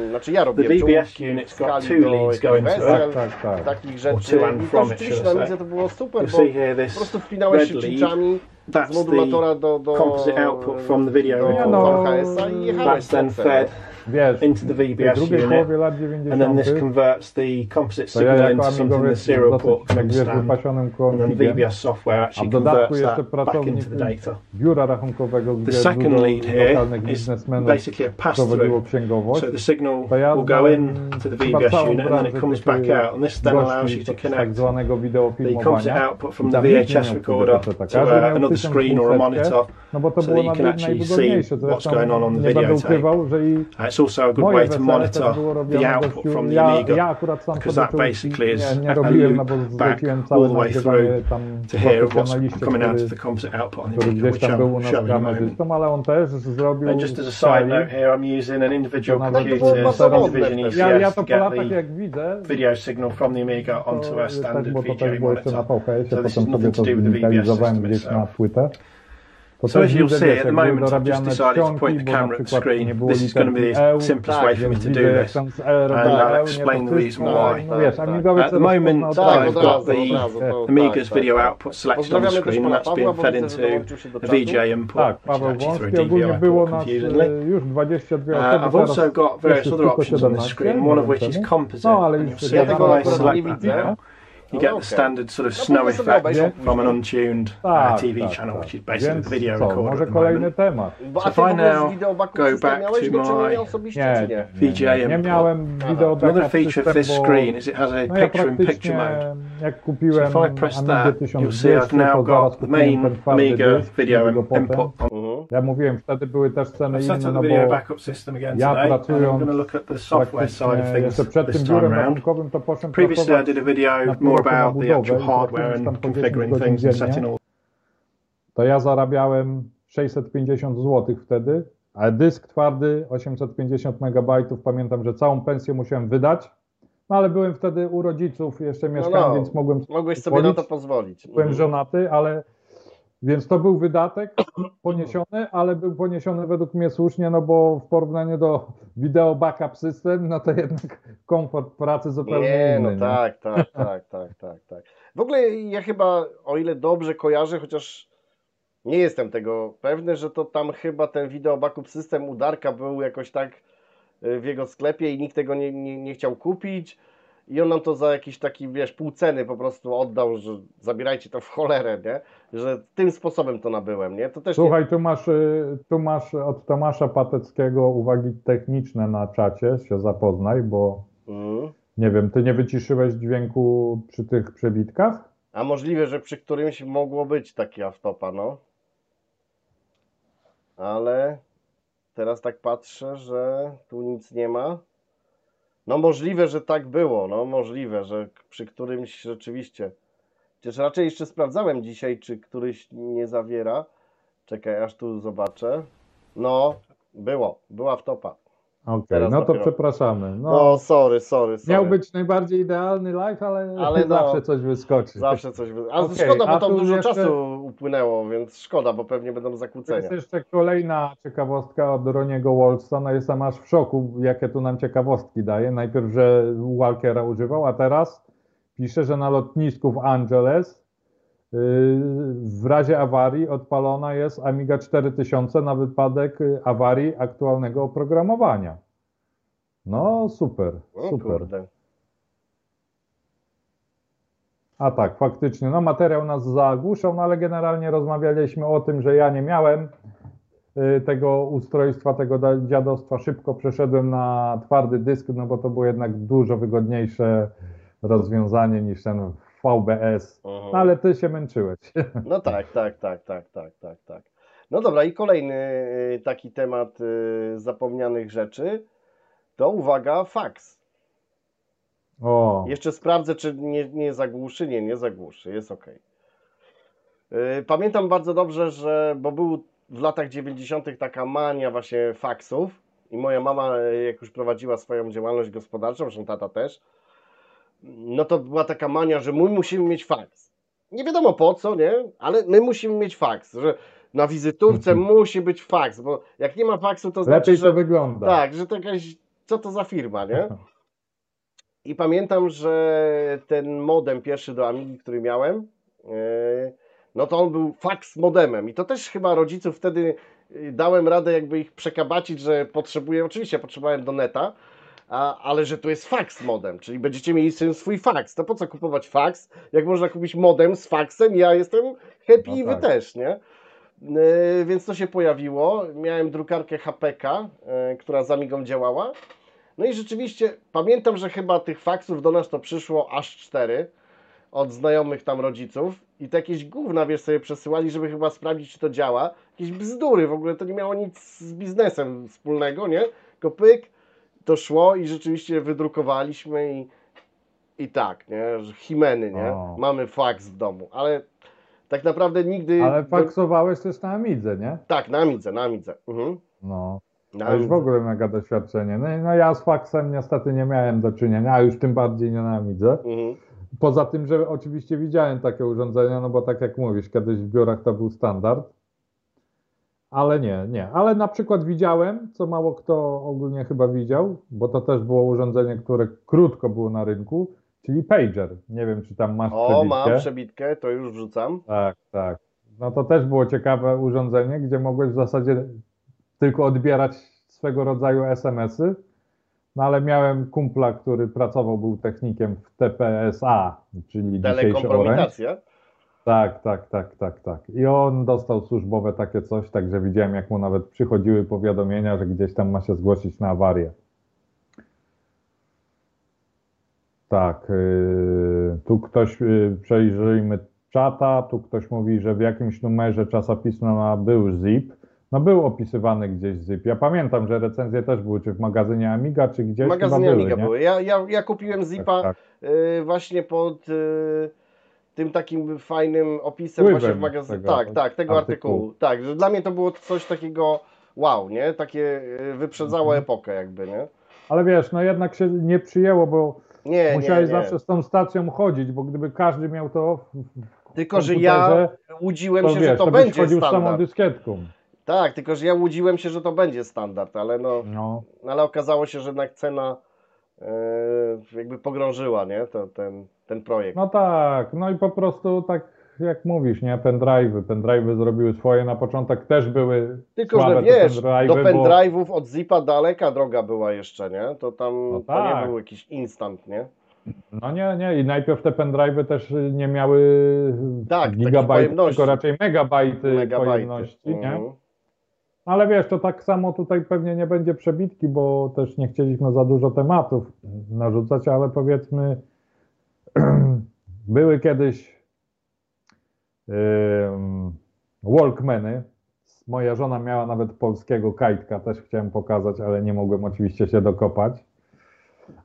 znaczy ja VBS czołówki unit's w got skali two do leads jakichś going to it. wesel, Tak, tak, tak. takich Or rzeczy i from to it, rzeczywiście should I na say. Amidze to było super, You bo see here po this prostu wpinałeś red się chińczami z That's the modulatora do, do, composite output from the video do recorder. VHS-a i jechałeś that's then fed Wiesz, into the w tej VBS drugiej unit. połowie lat And then this 90. converts the composite To ja signal jako into something the amigowiec serial port dosyć, can jak wiesz, understand. wypasionym And then konfigiem, VBS software actually A w dodatku converts jeszcze that back pracownik into the data. biura rachunkowego, The gdzie second dużo lead here lokalnych is biznesmenów basically a pass prowadziło through. księgowość. So the signal To ja will go znałem in to the chyba VBS całą unit and then it branżę comes tych, back y, out. And this then allows gości you to z tak connect zwanego the wideofilmowania. composite output from I the tam nikt nie VHS miał recorder wtedy to Każdy uh, miał another screen or a 1500, monitor. No bo to so było that you can naj- actually najwygodniejsze. see what's Zresztą going on on the nie będę videotape. ukrywał, że i Uh, It's also a good moje way to wesele monitor też było the robione output gościu. from the ja, Amiga. ja akurat sam because sobie that czołówki basically is nie, nie a robiłem, no bo loop back zleciłem all całe the way nagrywanie through tam to hear what's profesjonaliście, coming out który, of the composite output on the który Amiga, gdzieś which tam był I'll u nas show you in a gramy moment. dyską, ale on też zrobił And just as a w side skali. note here, I'm using an individual No to było computer bardzo modne Division wtedy. Ja, ja ECS to to po get latach the jak widzę, video signal from the Amiga to onto a jest tak, standard bo to VGA też było jeszcze na monitor. VHS, So a this potem is sobie nothing to to do with the VBS zdigitalizowałem system gdzieś na itself. Płytę. To So też as you'll widzę, see, wiesz, at the jak były moment I've just dorabiane decided to czcionki, point the bo na camera at the przykład nie screen. było This is going to be literki the EU, simplest tak, way for me więc to widzę do jak this. tam z R do And I'll EU, nie, explain to the wszystko, reason why. No wiesz, Tak, amigowiec At the to moment, rozpozna od Tak, I've razu. od got razu, od the razu, to- Amiga's tak, video tak. output selected on the Pozdrawiamy też screen, and pana that's Pawła, being bo fed widzę, że into dołączył się do the czatu. VGA input, Tak, which is Paweł actually through Wąski, a ogólnie DVI było port nas confusingly. e, już 22 Uh, osoby, I've also teraz got various jest other tylko options on the 17, screen, nie one of wiem which is czemu. composite. No, ale And już you'll see Ja if tego I akurat select nie that widzę. now, you No, get okej. the standard sort of No, snow mogę sobie effect obejrzeć from an później. untuned uh, Tak, TV tak, channel, tak. which is basically Więc the video co, recorder może at the kolejny moment. temat. Bo, So a ty w if I ogóle now z wideobaku go system back miałeś to go, czy my nie osobiście, Nie, czy nie? nie, VGA nie, nie input. miałem wideo Another backup feature of this system, bo screen is it has a no ja picture in picture praktycznie mode. jak kupiłem So if I press Amigę that, you'll see 1200, I've now to got zaraz the kupiłem main ten twardy Amiga dysk, video drugiego potem. input. Mhm. Ja mówiłem, wtedy były też ceny I've set inne, up no the video bo backup system again ja today, and I'm pracując going to look at the software side of praktycznie things jeszcze przed this tym time biurem round. rachunkowym to poszedłem Previously I pracować did a video na pół more roku na about the budowę actual i hardware tracąc tam and po 10 configuring godzin things and dziennie. setting all to ja zarabiałem 650 zł wtedy, a dysk twardy 850 MB, pamiętam, że całą pensję musiałem wydać, no ale byłem wtedy u rodziców, jeszcze mieszkałem, no. więc mogłem Mogłeś sobie na to pozwolić. pozwolić. Byłem Mhm. żonaty, ale więc to był wydatek poniesiony, ale był poniesiony według mnie słusznie, no bo w porównaniu do wideo backup system, no to jednak komfort pracy zupełnie Nie, inny. no nie? tak, tak, tak, tak, tak, tak. W ogóle ja chyba, o ile dobrze kojarzę, chociaż nie jestem tego pewny, że to tam chyba ten wideo backup system udarka był jakoś tak y, w jego sklepie i nikt tego nie, nie, nie chciał kupić i on nam to za jakiś taki, wiesz, pół ceny po prostu oddał, że zabierajcie to w cholerę, nie? Że tym sposobem to nabyłem, nie? To też nie... Słuchaj, tu masz, y, tu masz od Tomasza Pateckiego uwagi techniczne na czacie, się zapoznaj, bo Mm. nie wiem, ty nie wyciszyłeś dźwięku przy tych przebitkach? A możliwe, że przy którymś mogło być taki aftopa, no. Ale teraz tak patrzę, że tu nic nie ma. No możliwe, że tak było, no możliwe, że przy którymś rzeczywiście. Chociaż raczej jeszcze sprawdzałem dzisiaj, czy któryś nie zawiera. Czekaj, aż tu zobaczę. No, było, była wtopa. Okej, Teraz no to dopiero. przepraszamy. No, No, sorry, sorry, sorry. miał być najbardziej idealny live, ale, Ale no, zawsze coś wyskoczy. Zawsze coś. wy- Ale Okej, szkoda, bo a tam dużo jeszcze- czasu upłynęło, więc szkoda, bo pewnie będą To zakłócenia. jest jeszcze kolejna ciekawostka od Roniego Wolstona. Jestem aż w szoku, jakie tu nam ciekawostki daje. Najpierw, że Walkera używał, a teraz pisze, że na lotnisku w Angeles w razie awarii odpalona jest Amiga 4000 na wypadek y, awarii aktualnego oprogramowania. No super, super. kurde. A tak, faktycznie. No materiał nas zagłuszał, no ale generalnie rozmawialiśmy o tym, że ja nie miałem y, tego ustrojstwa, tego dziadostwa. Szybko przeszedłem na twardy dysk, no bo to było jednak dużo wygodniejsze rozwiązanie niż ten VBS. Mhm. No ale ty się męczyłeś. No tak, tak, tak, tak, tak, tak, tak. No dobra, i kolejny y, taki temat y, zapomnianych rzeczy to uwaga, fax. O, Jeszcze sprawdzę, czy nie, nie zagłuszy. Nie, nie zagłuszy, jest ok. Pamiętam bardzo dobrze, że, bo był w latach 90. taka mania właśnie faksów i moja mama, jak już prowadziła swoją działalność gospodarczą, zresztą tata też, no to była taka mania, że my musimy mieć faks. Nie wiadomo po co, nie? Ale my musimy mieć faks, że na wizytówce musi być faks, bo jak nie ma faksu, to znaczy, lepiej że... to wygląda. Tak, że to jakaś, co to za firma, nie? I pamiętam, że ten modem pierwszy do Amigi, który miałem, yy, no to on był fax modemem i to też chyba rodziców wtedy yy, dałem radę jakby ich przekabacić, że potrzebuję, oczywiście potrzebowałem do neta, a, ale że to jest fax modem, czyli będziecie mieli swój fax. To po co kupować fax, jak można kupić modem z faxem? Ja jestem happy No i wy tak. też, nie? Yy, więc to się pojawiło. Miałem drukarkę HPK, yy, która z Amigą działała. No i rzeczywiście pamiętam, że chyba tych faksów do nas to przyszło aż cztery od znajomych tam rodziców i to jakieś gówna, wiesz, sobie przesyłali, żeby chyba sprawdzić, czy to działa. Jakieś bzdury, w ogóle to nie miało nic z biznesem wspólnego, nie? Tylko pyk, to szło i rzeczywiście wydrukowaliśmy i, i tak, nie? Himeny, nie? O. Mamy faks w domu, ale tak naprawdę nigdy... Ale faksowałeś też na Amidze, nie? Tak, na Amidze, na Amidze. Mhm. No. Na To już w ogóle mega doświadczenie. No, no ja z faksem niestety nie miałem do czynienia, a już tym bardziej nie na Amidze. Mhm. Poza tym, że oczywiście widziałem takie urządzenia, no bo tak jak mówisz, kiedyś w biurach to był standard. Ale nie, nie. Ale na przykład widziałem, co mało kto ogólnie chyba widział, bo to też było urządzenie, które krótko było na rynku, czyli pager. Nie wiem, czy tam masz O, przebitkę. mam przebitkę, to już wrzucam. Tak, tak. No to też było ciekawe urządzenie, gdzie mogłeś w zasadzie tylko odbierać swego rodzaju SMS-y. No ale miałem kumpla, który pracował, był technikiem w TPSA, czyli dzisiejszy Orange. Tak, tak, tak, tak, tak. I on dostał służbowe takie coś, także widziałem, jak mu nawet przychodziły powiadomienia, że gdzieś tam ma się zgłosić na awarię. Tak, yy, tu ktoś, yy, przejrzyjmy czata, tu ktoś mówi, że w jakimś numerze czasopisma był ZIP. No był opisywany gdzieś ZIP. Ja pamiętam, że recenzje też były, czy w magazynie Amiga, czy gdzieś W magazynie Amiga nie? były. Ja, ja, ja kupiłem Zipa Tak, y, właśnie pod y, tym takim fajnym opisem Wpływem właśnie w magazynie. Tak, tak, tego artykułu. artykułu. Tak, że dla mnie to było coś takiego wow, nie? Takie y, wyprzedzało Mhm. epokę jakby, nie? Ale wiesz, no jednak się nie przyjęło, bo Nie, musiałeś nie, nie. zawsze z tą stacją chodzić, bo gdyby każdy miał to Tylko, że ja łudziłem się, wiesz, że to, to będzie chodził z samą standard. dyskietką. Tak, tylko, że ja łudziłem się, że to będzie standard, ale no, No. ale okazało się, że jednak cena jakby pogrążyła, nie? To, ten, ten projekt. no tak, no i po prostu tak jak mówisz, nie, pendrive'y, pendrive'y zrobiły swoje, na początek też były Tylko, słabe że wiesz, pendrive'y, do bo- pendrive'ów od zipa daleka droga była jeszcze, nie? To tam No to nie tak. był jakiś instant, nie? No nie, nie, i najpierw te pendrive'y też nie miały Tak, pojemności. tylko raczej megabajty, Megabajty. pojemności, nie? Mhm. Ale wiesz, to tak samo tutaj pewnie nie będzie przebitki, bo też nie chcieliśmy za dużo tematów narzucać, ale powiedzmy, były kiedyś ym, Walkmany. Moja żona miała nawet polskiego kajtka, też chciałem pokazać, ale nie mogłem oczywiście się dokopać.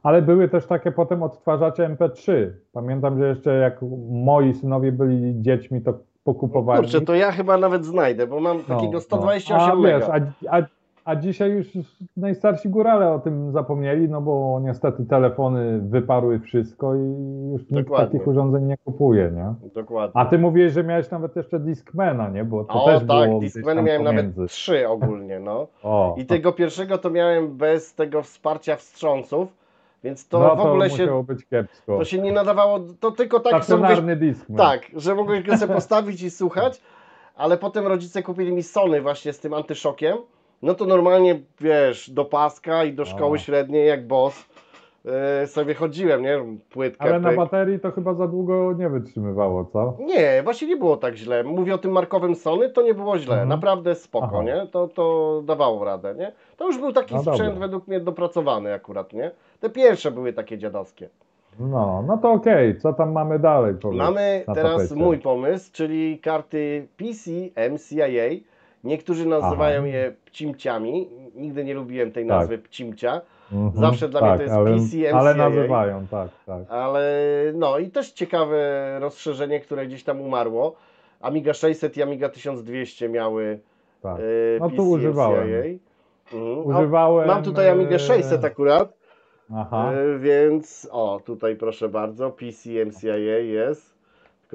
Ale były też takie potem odtwarzacze MP3. Pamiętam, że jeszcze jak moi synowie byli dziećmi, to pokupowali. Kurczę, to ja chyba nawet znajdę, bo mam No, takiego no. 128 a, mega. wiesz, a, a, a dzisiaj już najstarsi górale o tym zapomnieli, no bo niestety telefony wyparły wszystko i już nikt Dokładnie. takich urządzeń nie kupuje, nie? Dokładnie. A ty mówiłeś, że miałeś nawet jeszcze Discmana, nie? Bo to o też tak, było miałem pomiędzy. nawet trzy ogólnie, no. O, I tego pierwszego to miałem bez tego wsparcia wstrząsów, więc to no w ogóle to się, być kiepsko. to się nie nadawało, to tylko tak Stacjonarny Discman. Tak, że mogłem go sobie postawić i słuchać, ale potem rodzice kupili mi Sony właśnie z tym antyszokiem. No to normalnie, wiesz, do paska i do szkoły O. średniej jak boss yy, sobie chodziłem, nie? Płytkę, Ale na pyk. baterii to chyba za długo nie wytrzymywało, co? Nie, właśnie nie było tak źle. Mówię o tym markowym Sony, to nie było źle. Mhm. Naprawdę spoko, Aha. nie? To, to dawało radę, nie? To już był taki No sprzęt dobra. według mnie dopracowany akurat, nie? Te pierwsze były takie dziadowskie. No, no to okej, co tam mamy dalej? Powiedz, Mamy teraz tapecie? mój pomysł, czyli karty PC MCIA. Niektórzy nazywają Aha. je pcimciami. Nigdy nie lubiłem tej Tak. nazwy pcimcia. Mhm, Zawsze dla mnie to jest ale, PCMCIA. Ale nazywają, tak, tak. Ale no i też ciekawe rozszerzenie, które gdzieś tam umarło. Amiga 600 i Amiga 1200 miały tak. e, No tu PCMCIA. używałem. Mhm. O, Używałem. Mam tutaj Amigę e, 600 akurat, Aha. e, więc o, tutaj proszę bardzo, PCMCIA jest.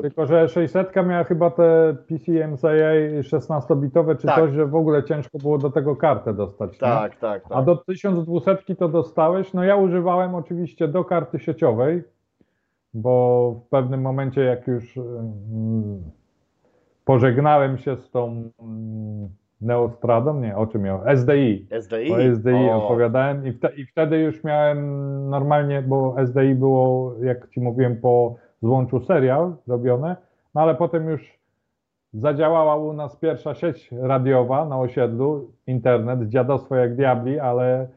Tylko, że 600 miała chyba te PCMCIA 16-bitowe czy Tak. coś, że w ogóle ciężko było do tego kartę dostać. nie? Tak, tak, tak. A do 1200 to dostałeś? No ja używałem oczywiście do karty sieciowej, bo w pewnym momencie jak już mm, pożegnałem się z tą mm, Neostradą, nie, o czym miał? SDI. SDI? O SDI O, opowiadałem i, wte, i wtedy już miałem normalnie, bo SDI było, jak Ci mówiłem, po złączu serial robione, no ale potem już zadziałała u nas pierwsza sieć radiowa na osiedlu, internet, dziadostwo jak diabli, ale,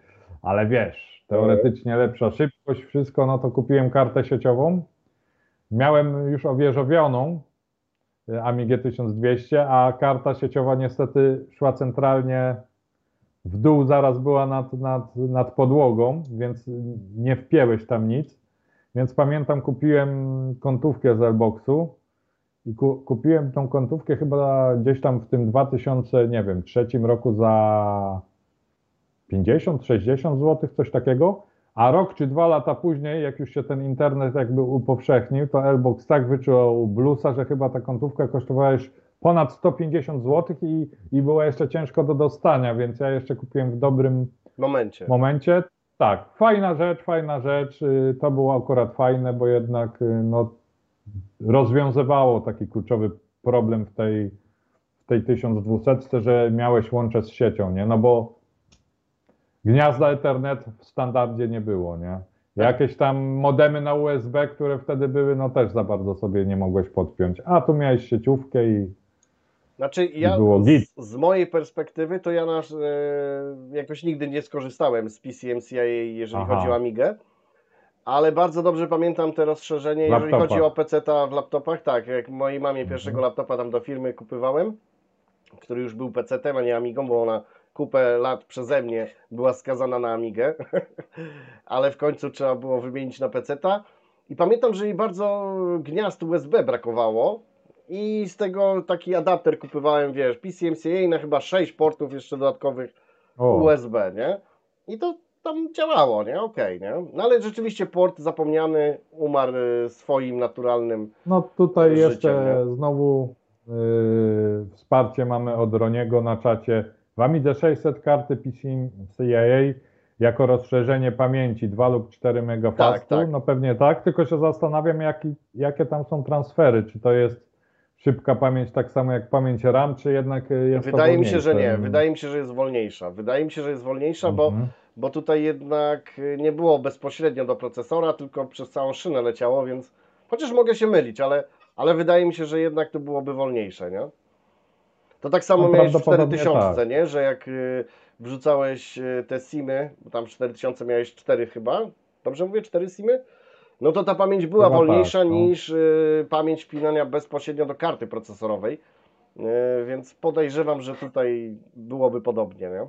ale wiesz, teoretycznie lepsza szybkość, wszystko, no to kupiłem kartę sieciową. Miałem już owieżowioną y, Amigę 1200, a karta sieciowa niestety szła centralnie w dół, zaraz była nad, nad, nad podłogą, więc nie wpięłeś tam nic. Więc pamiętam, kupiłem kątówkę z Elboxu i ku, kupiłem tą kątówkę chyba gdzieś tam w tym 2000, nie wiem, trzecim roku za 50-60 zł, coś takiego. A rok czy dwa lata później, jak już się ten internet jakby upowszechnił, to Elbox tak wyczuł blusa, że chyba ta kątówka kosztowała już ponad 150 zł i, i była jeszcze ciężko do dostania, więc ja jeszcze kupiłem w dobrym momencie. momencie. Tak, fajna rzecz, fajna rzecz. y, To było akurat fajne, bo jednak y, no, rozwiązywało taki kluczowy problem w tej, w tej 1200, że miałeś łącze z siecią, nie? No bo gniazda Ethernet w standardzie nie było, nie? Jakieś tam modemy na USB, które wtedy były, no też za bardzo sobie nie mogłeś podpiąć. A tu miałeś sieciówkę i Znaczy ja z, z mojej perspektywy to ja nasz, e, jakoś nigdy nie skorzystałem z PCMCIA, jeżeli Aha. chodzi o Amigę, ale bardzo dobrze pamiętam te rozszerzenie, W jeżeli laptopach. chodzi o PC-ta w laptopach, tak, jak mojej mamie Mhm. pierwszego laptopa tam do firmy kupywałem, który już był PC-tem, a nie Amigą, bo ona kupę lat przeze mnie była skazana na Amigę, ale w końcu trzeba było wymienić na PC-ta i pamiętam, że jej bardzo gniazd USB brakowało, i z tego taki adapter kupowałem, wiesz, PCMCIA na chyba 6 portów jeszcze dodatkowych o, USB, nie? I to tam działało, nie? Okej, nie? No ale rzeczywiście port zapomniany umarł y, swoim naturalnym. No tutaj życiem, jeszcze znowu yy, wsparcie mamy od Roniego na czacie. W Amidze 600 karty PCMCIA jako rozszerzenie pamięci 2 lub 4 megafastu. Tak, tak. No pewnie tak, tylko się zastanawiam jaki, jakie tam są transfery. Czy to jest szybka pamięć tak samo jak pamięć RAM, czy jednak jest Wydaje mi się, że nie. Wydaje mi się, że jest wolniejsza. Wydaje mi się, że jest wolniejsza, bo, Mhm. bo tutaj jednak nie było bezpośrednio do procesora, tylko przez całą szynę leciało, więc chociaż mogę się mylić, ale, ale wydaje mi się, że jednak to byłoby wolniejsze, nie? To tak samo No, miałeś w prawdopodobnie 4000, tak. nie? Że jak y, wrzucałeś y, te simy, bo tam w 4000 miałeś 4 chyba, dobrze mówię, 4 simy? No to ta pamięć była Chyba wolniejsza tak, no. niż y, pamięć wpinania bezpośrednio do karty procesorowej, y, więc podejrzewam, że tutaj byłoby podobnie, nie?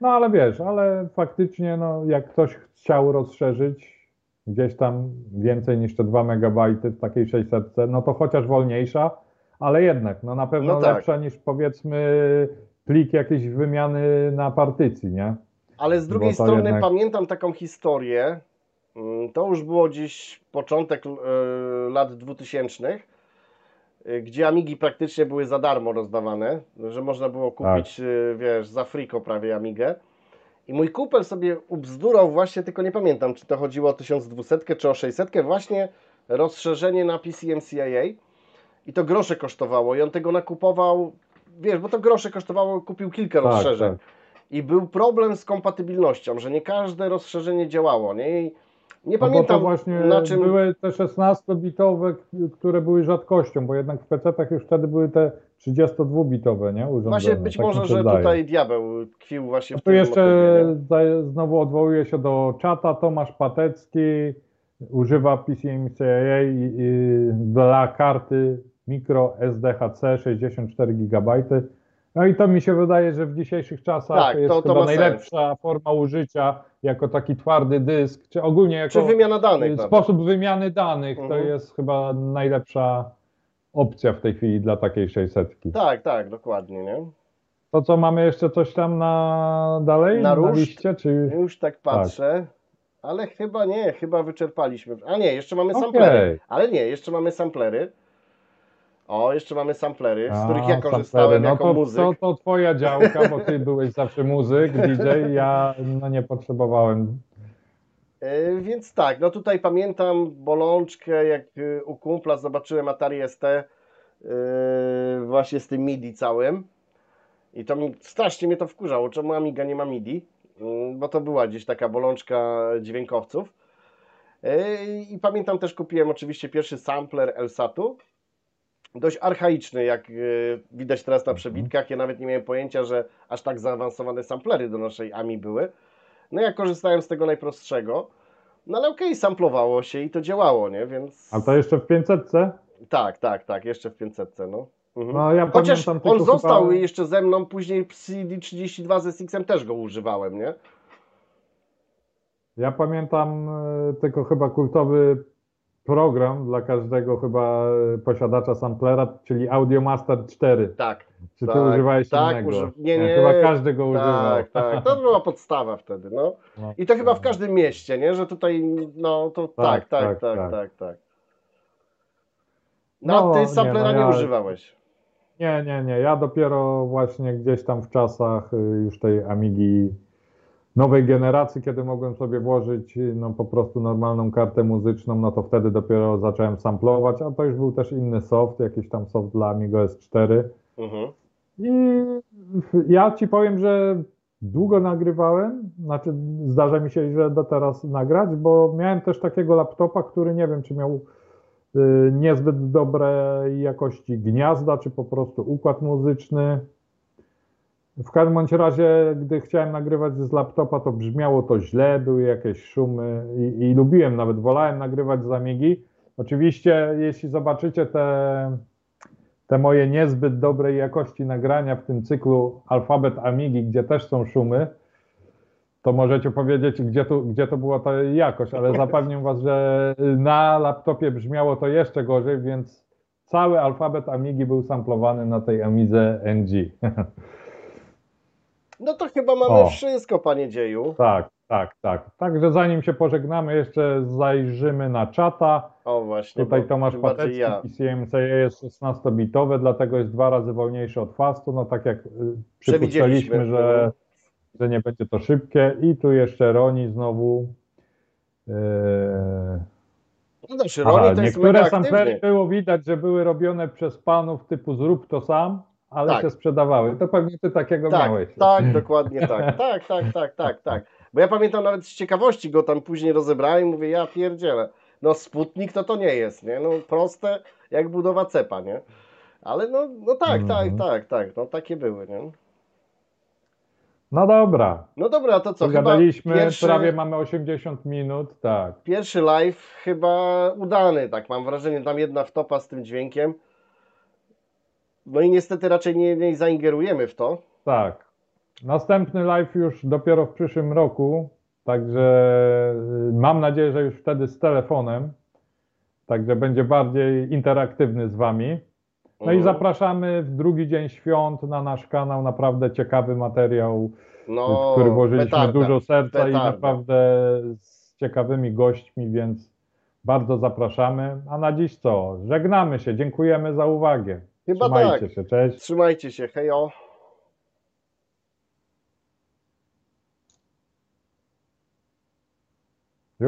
No ale wiesz, ale faktycznie no, jak ktoś chciał rozszerzyć gdzieś tam więcej niż te 2 MB w takiej 600, no to chociaż wolniejsza, ale jednak no na pewno No tak. lepsza niż powiedzmy plik jakiejś wymiany na partycji, nie? Ale z drugiej strony jednak- pamiętam taką historię, mm, to już było gdzieś początek y, lat 2000, y, gdzie Amigi praktycznie były za darmo rozdawane, że można było kupić, y, wiesz, za friko prawie Amigę. I mój kupel sobie ubzdurał właśnie, tylko nie pamiętam, czy to chodziło o 1200 czy o 600, właśnie rozszerzenie na PCMCIA i to grosze kosztowało i on tego nakupował, wiesz, bo to grosze kosztowało, kupił kilka Tak, rozszerzeń. tak. I był problem z kompatybilnością, że nie każde rozszerzenie działało. Nie, I nie No pamiętam właśnie na czym. były te 16-bitowe, które były rzadkością, bo jednak w PC-tach już wtedy były te 32-bitowe, nie? Urządzenia. Właśnie być tak może, że tutaj diabeł tkwił właśnie No w tu tym jeszcze motywie, znowu odwołuję się do czata. Tomasz Patecki używa PCMCIA dla karty micro SDHC 64 GB. No i to mi się wydaje, że w dzisiejszych czasach Tak, to jest to- to chyba najlepsza forma użycia jako taki twardy dysk, czy ogólnie jako Czy wymiana danych? y, sposób wymiany danych. Mhm. To jest chyba najlepsza opcja w tej chwili dla takiej 600. Tak, tak, dokładnie, nie? To co, mamy jeszcze coś tam na dalej Na na, liście? Czy... Już tak patrzę, ale chyba nie, chyba wyczerpaliśmy. A nie, jeszcze mamy Okej. samplery. Ale nie, jeszcze mamy samplery. O, jeszcze mamy samplery, z których ja korzystałem no jako to, muzyk. To, to twoja działka, bo ty byłeś zawsze muzyk, DJ, ja no nie potrzebowałem. E, Więc tak, no tutaj pamiętam bolączkę, jak e, u kumpla zobaczyłem Atari ST e, właśnie z tym MIDI całym. I to mi strasznie mnie to wkurzało, czemu Amiga nie ma MIDI, Mm, bo to była gdzieś taka bolączka dźwiękowców. E, I pamiętam też kupiłem oczywiście pierwszy sampler Elsatu. Dość archaiczny, jak e, widać teraz na przebitkach. Ja nawet nie miałem pojęcia, że aż tak zaawansowane samplery do naszej AMI były. No ja korzystałem z tego najprostszego. No ale okej, samplowało się i to działało, nie? Więc A to jeszcze w 500? tak, tak, tak, jeszcze w 500, no. Mhm. No ja Chociaż on tylko został chyba... jeszcze ze mną, później w CD32 ze Sixem też go używałem, nie? Ja pamiętam e, tylko chyba kultowy program dla każdego chyba posiadacza samplera, czyli Audiomaster 4. Tak, Czy ty tak, używałeś tak, innego? uży- nie, nie, Chyba każdy go używał. tak, tak. To była podstawa wtedy, no. No. I to chyba w każdym mieście, nie? Że tutaj, no to tak, Tak, tak, tak, tak, tak, tak. tak. No, No, ty nie, samplera no nie ja- używałeś. Nie, nie, nie. Ja dopiero właśnie gdzieś tam w czasach y, już tej Amigi nowej generacji, kiedy mogłem sobie włożyć y, no, po prostu normalną kartę muzyczną, no to wtedy dopiero zacząłem samplować, a to już był też inny soft, jakiś tam soft dla Amigo S4. Mhm. I ja ci powiem, że długo nagrywałem, znaczy zdarza mi się, że do teraz nagrać, bo miałem też takiego laptopa, który nie wiem, czy miał y, niezbyt dobrej jakości gniazda, czy po prostu układ muzyczny. W każdym bądź razie, gdy chciałem nagrywać z laptopa, to brzmiało to źle, były jakieś szumy i, i lubiłem, nawet wolałem nagrywać z Amigi. Oczywiście, jeśli zobaczycie te, te moje niezbyt dobrej jakości nagrania w tym cyklu Alfabet Amigi, gdzie też są szumy, to możecie powiedzieć, gdzie, tu, gdzie to była ta jakość, ale zapewniam Was, że na laptopie brzmiało to jeszcze gorzej, więc cały alfabet Amigi był samplowany na tej Amidze NG. No to chyba mamy O. wszystko, panie dzieju. tak, tak, tak. Także zanim się pożegnamy, jeszcze zajrzymy na czata. O właśnie, Tutaj Tomasz Patecki ja. PCMC jest 16-bitowe, dlatego jest dwa razy wolniejszy od fastu. No tak jak y, przypuszczaliśmy, że, że nie będzie to szybkie. I tu jeszcze Roni znowu. Yy, No aha, Roni to jest mega niektóre samplery było widać, że były robione przez panów typu zrób to sam, ale Tak. się sprzedawały. To pewnie ty takiego Tak, miałeś. tak, dokładnie tak. Tak, tak, tak, tak, tak. Bo ja pamiętam nawet z ciekawości go tam później rozebrałem i mówię, ja pierdzielę. No Sputnik to to nie jest, nie? No proste jak budowa cepa, nie? Ale no, no tak, tak, Mhm. tak, tak, no takie były, nie? No dobra. No dobra, to co, chyba Pogadaliśmy, pierwszy, prawie mamy 80 minut, tak. pierwszy live chyba udany, tak mam wrażenie, tam jedna wtopa z tym dźwiękiem. No i niestety raczej nie, nie zaingerujemy w to. Tak. Następny live już dopiero w przyszłym roku, także y, mam nadzieję, że już wtedy z telefonem, także będzie bardziej interaktywny z Wami. No i Mhm. zapraszamy w drugi dzień świąt na nasz kanał, naprawdę ciekawy materiał, no, w który włożyliśmy petarda. dużo serca i petarda. naprawdę z ciekawymi gośćmi, więc bardzo zapraszamy. A na dziś co? Żegnamy się, dziękujemy za uwagę. Chyba Trzymajcie tak. się, cześć. Trzymajcie się, hejo.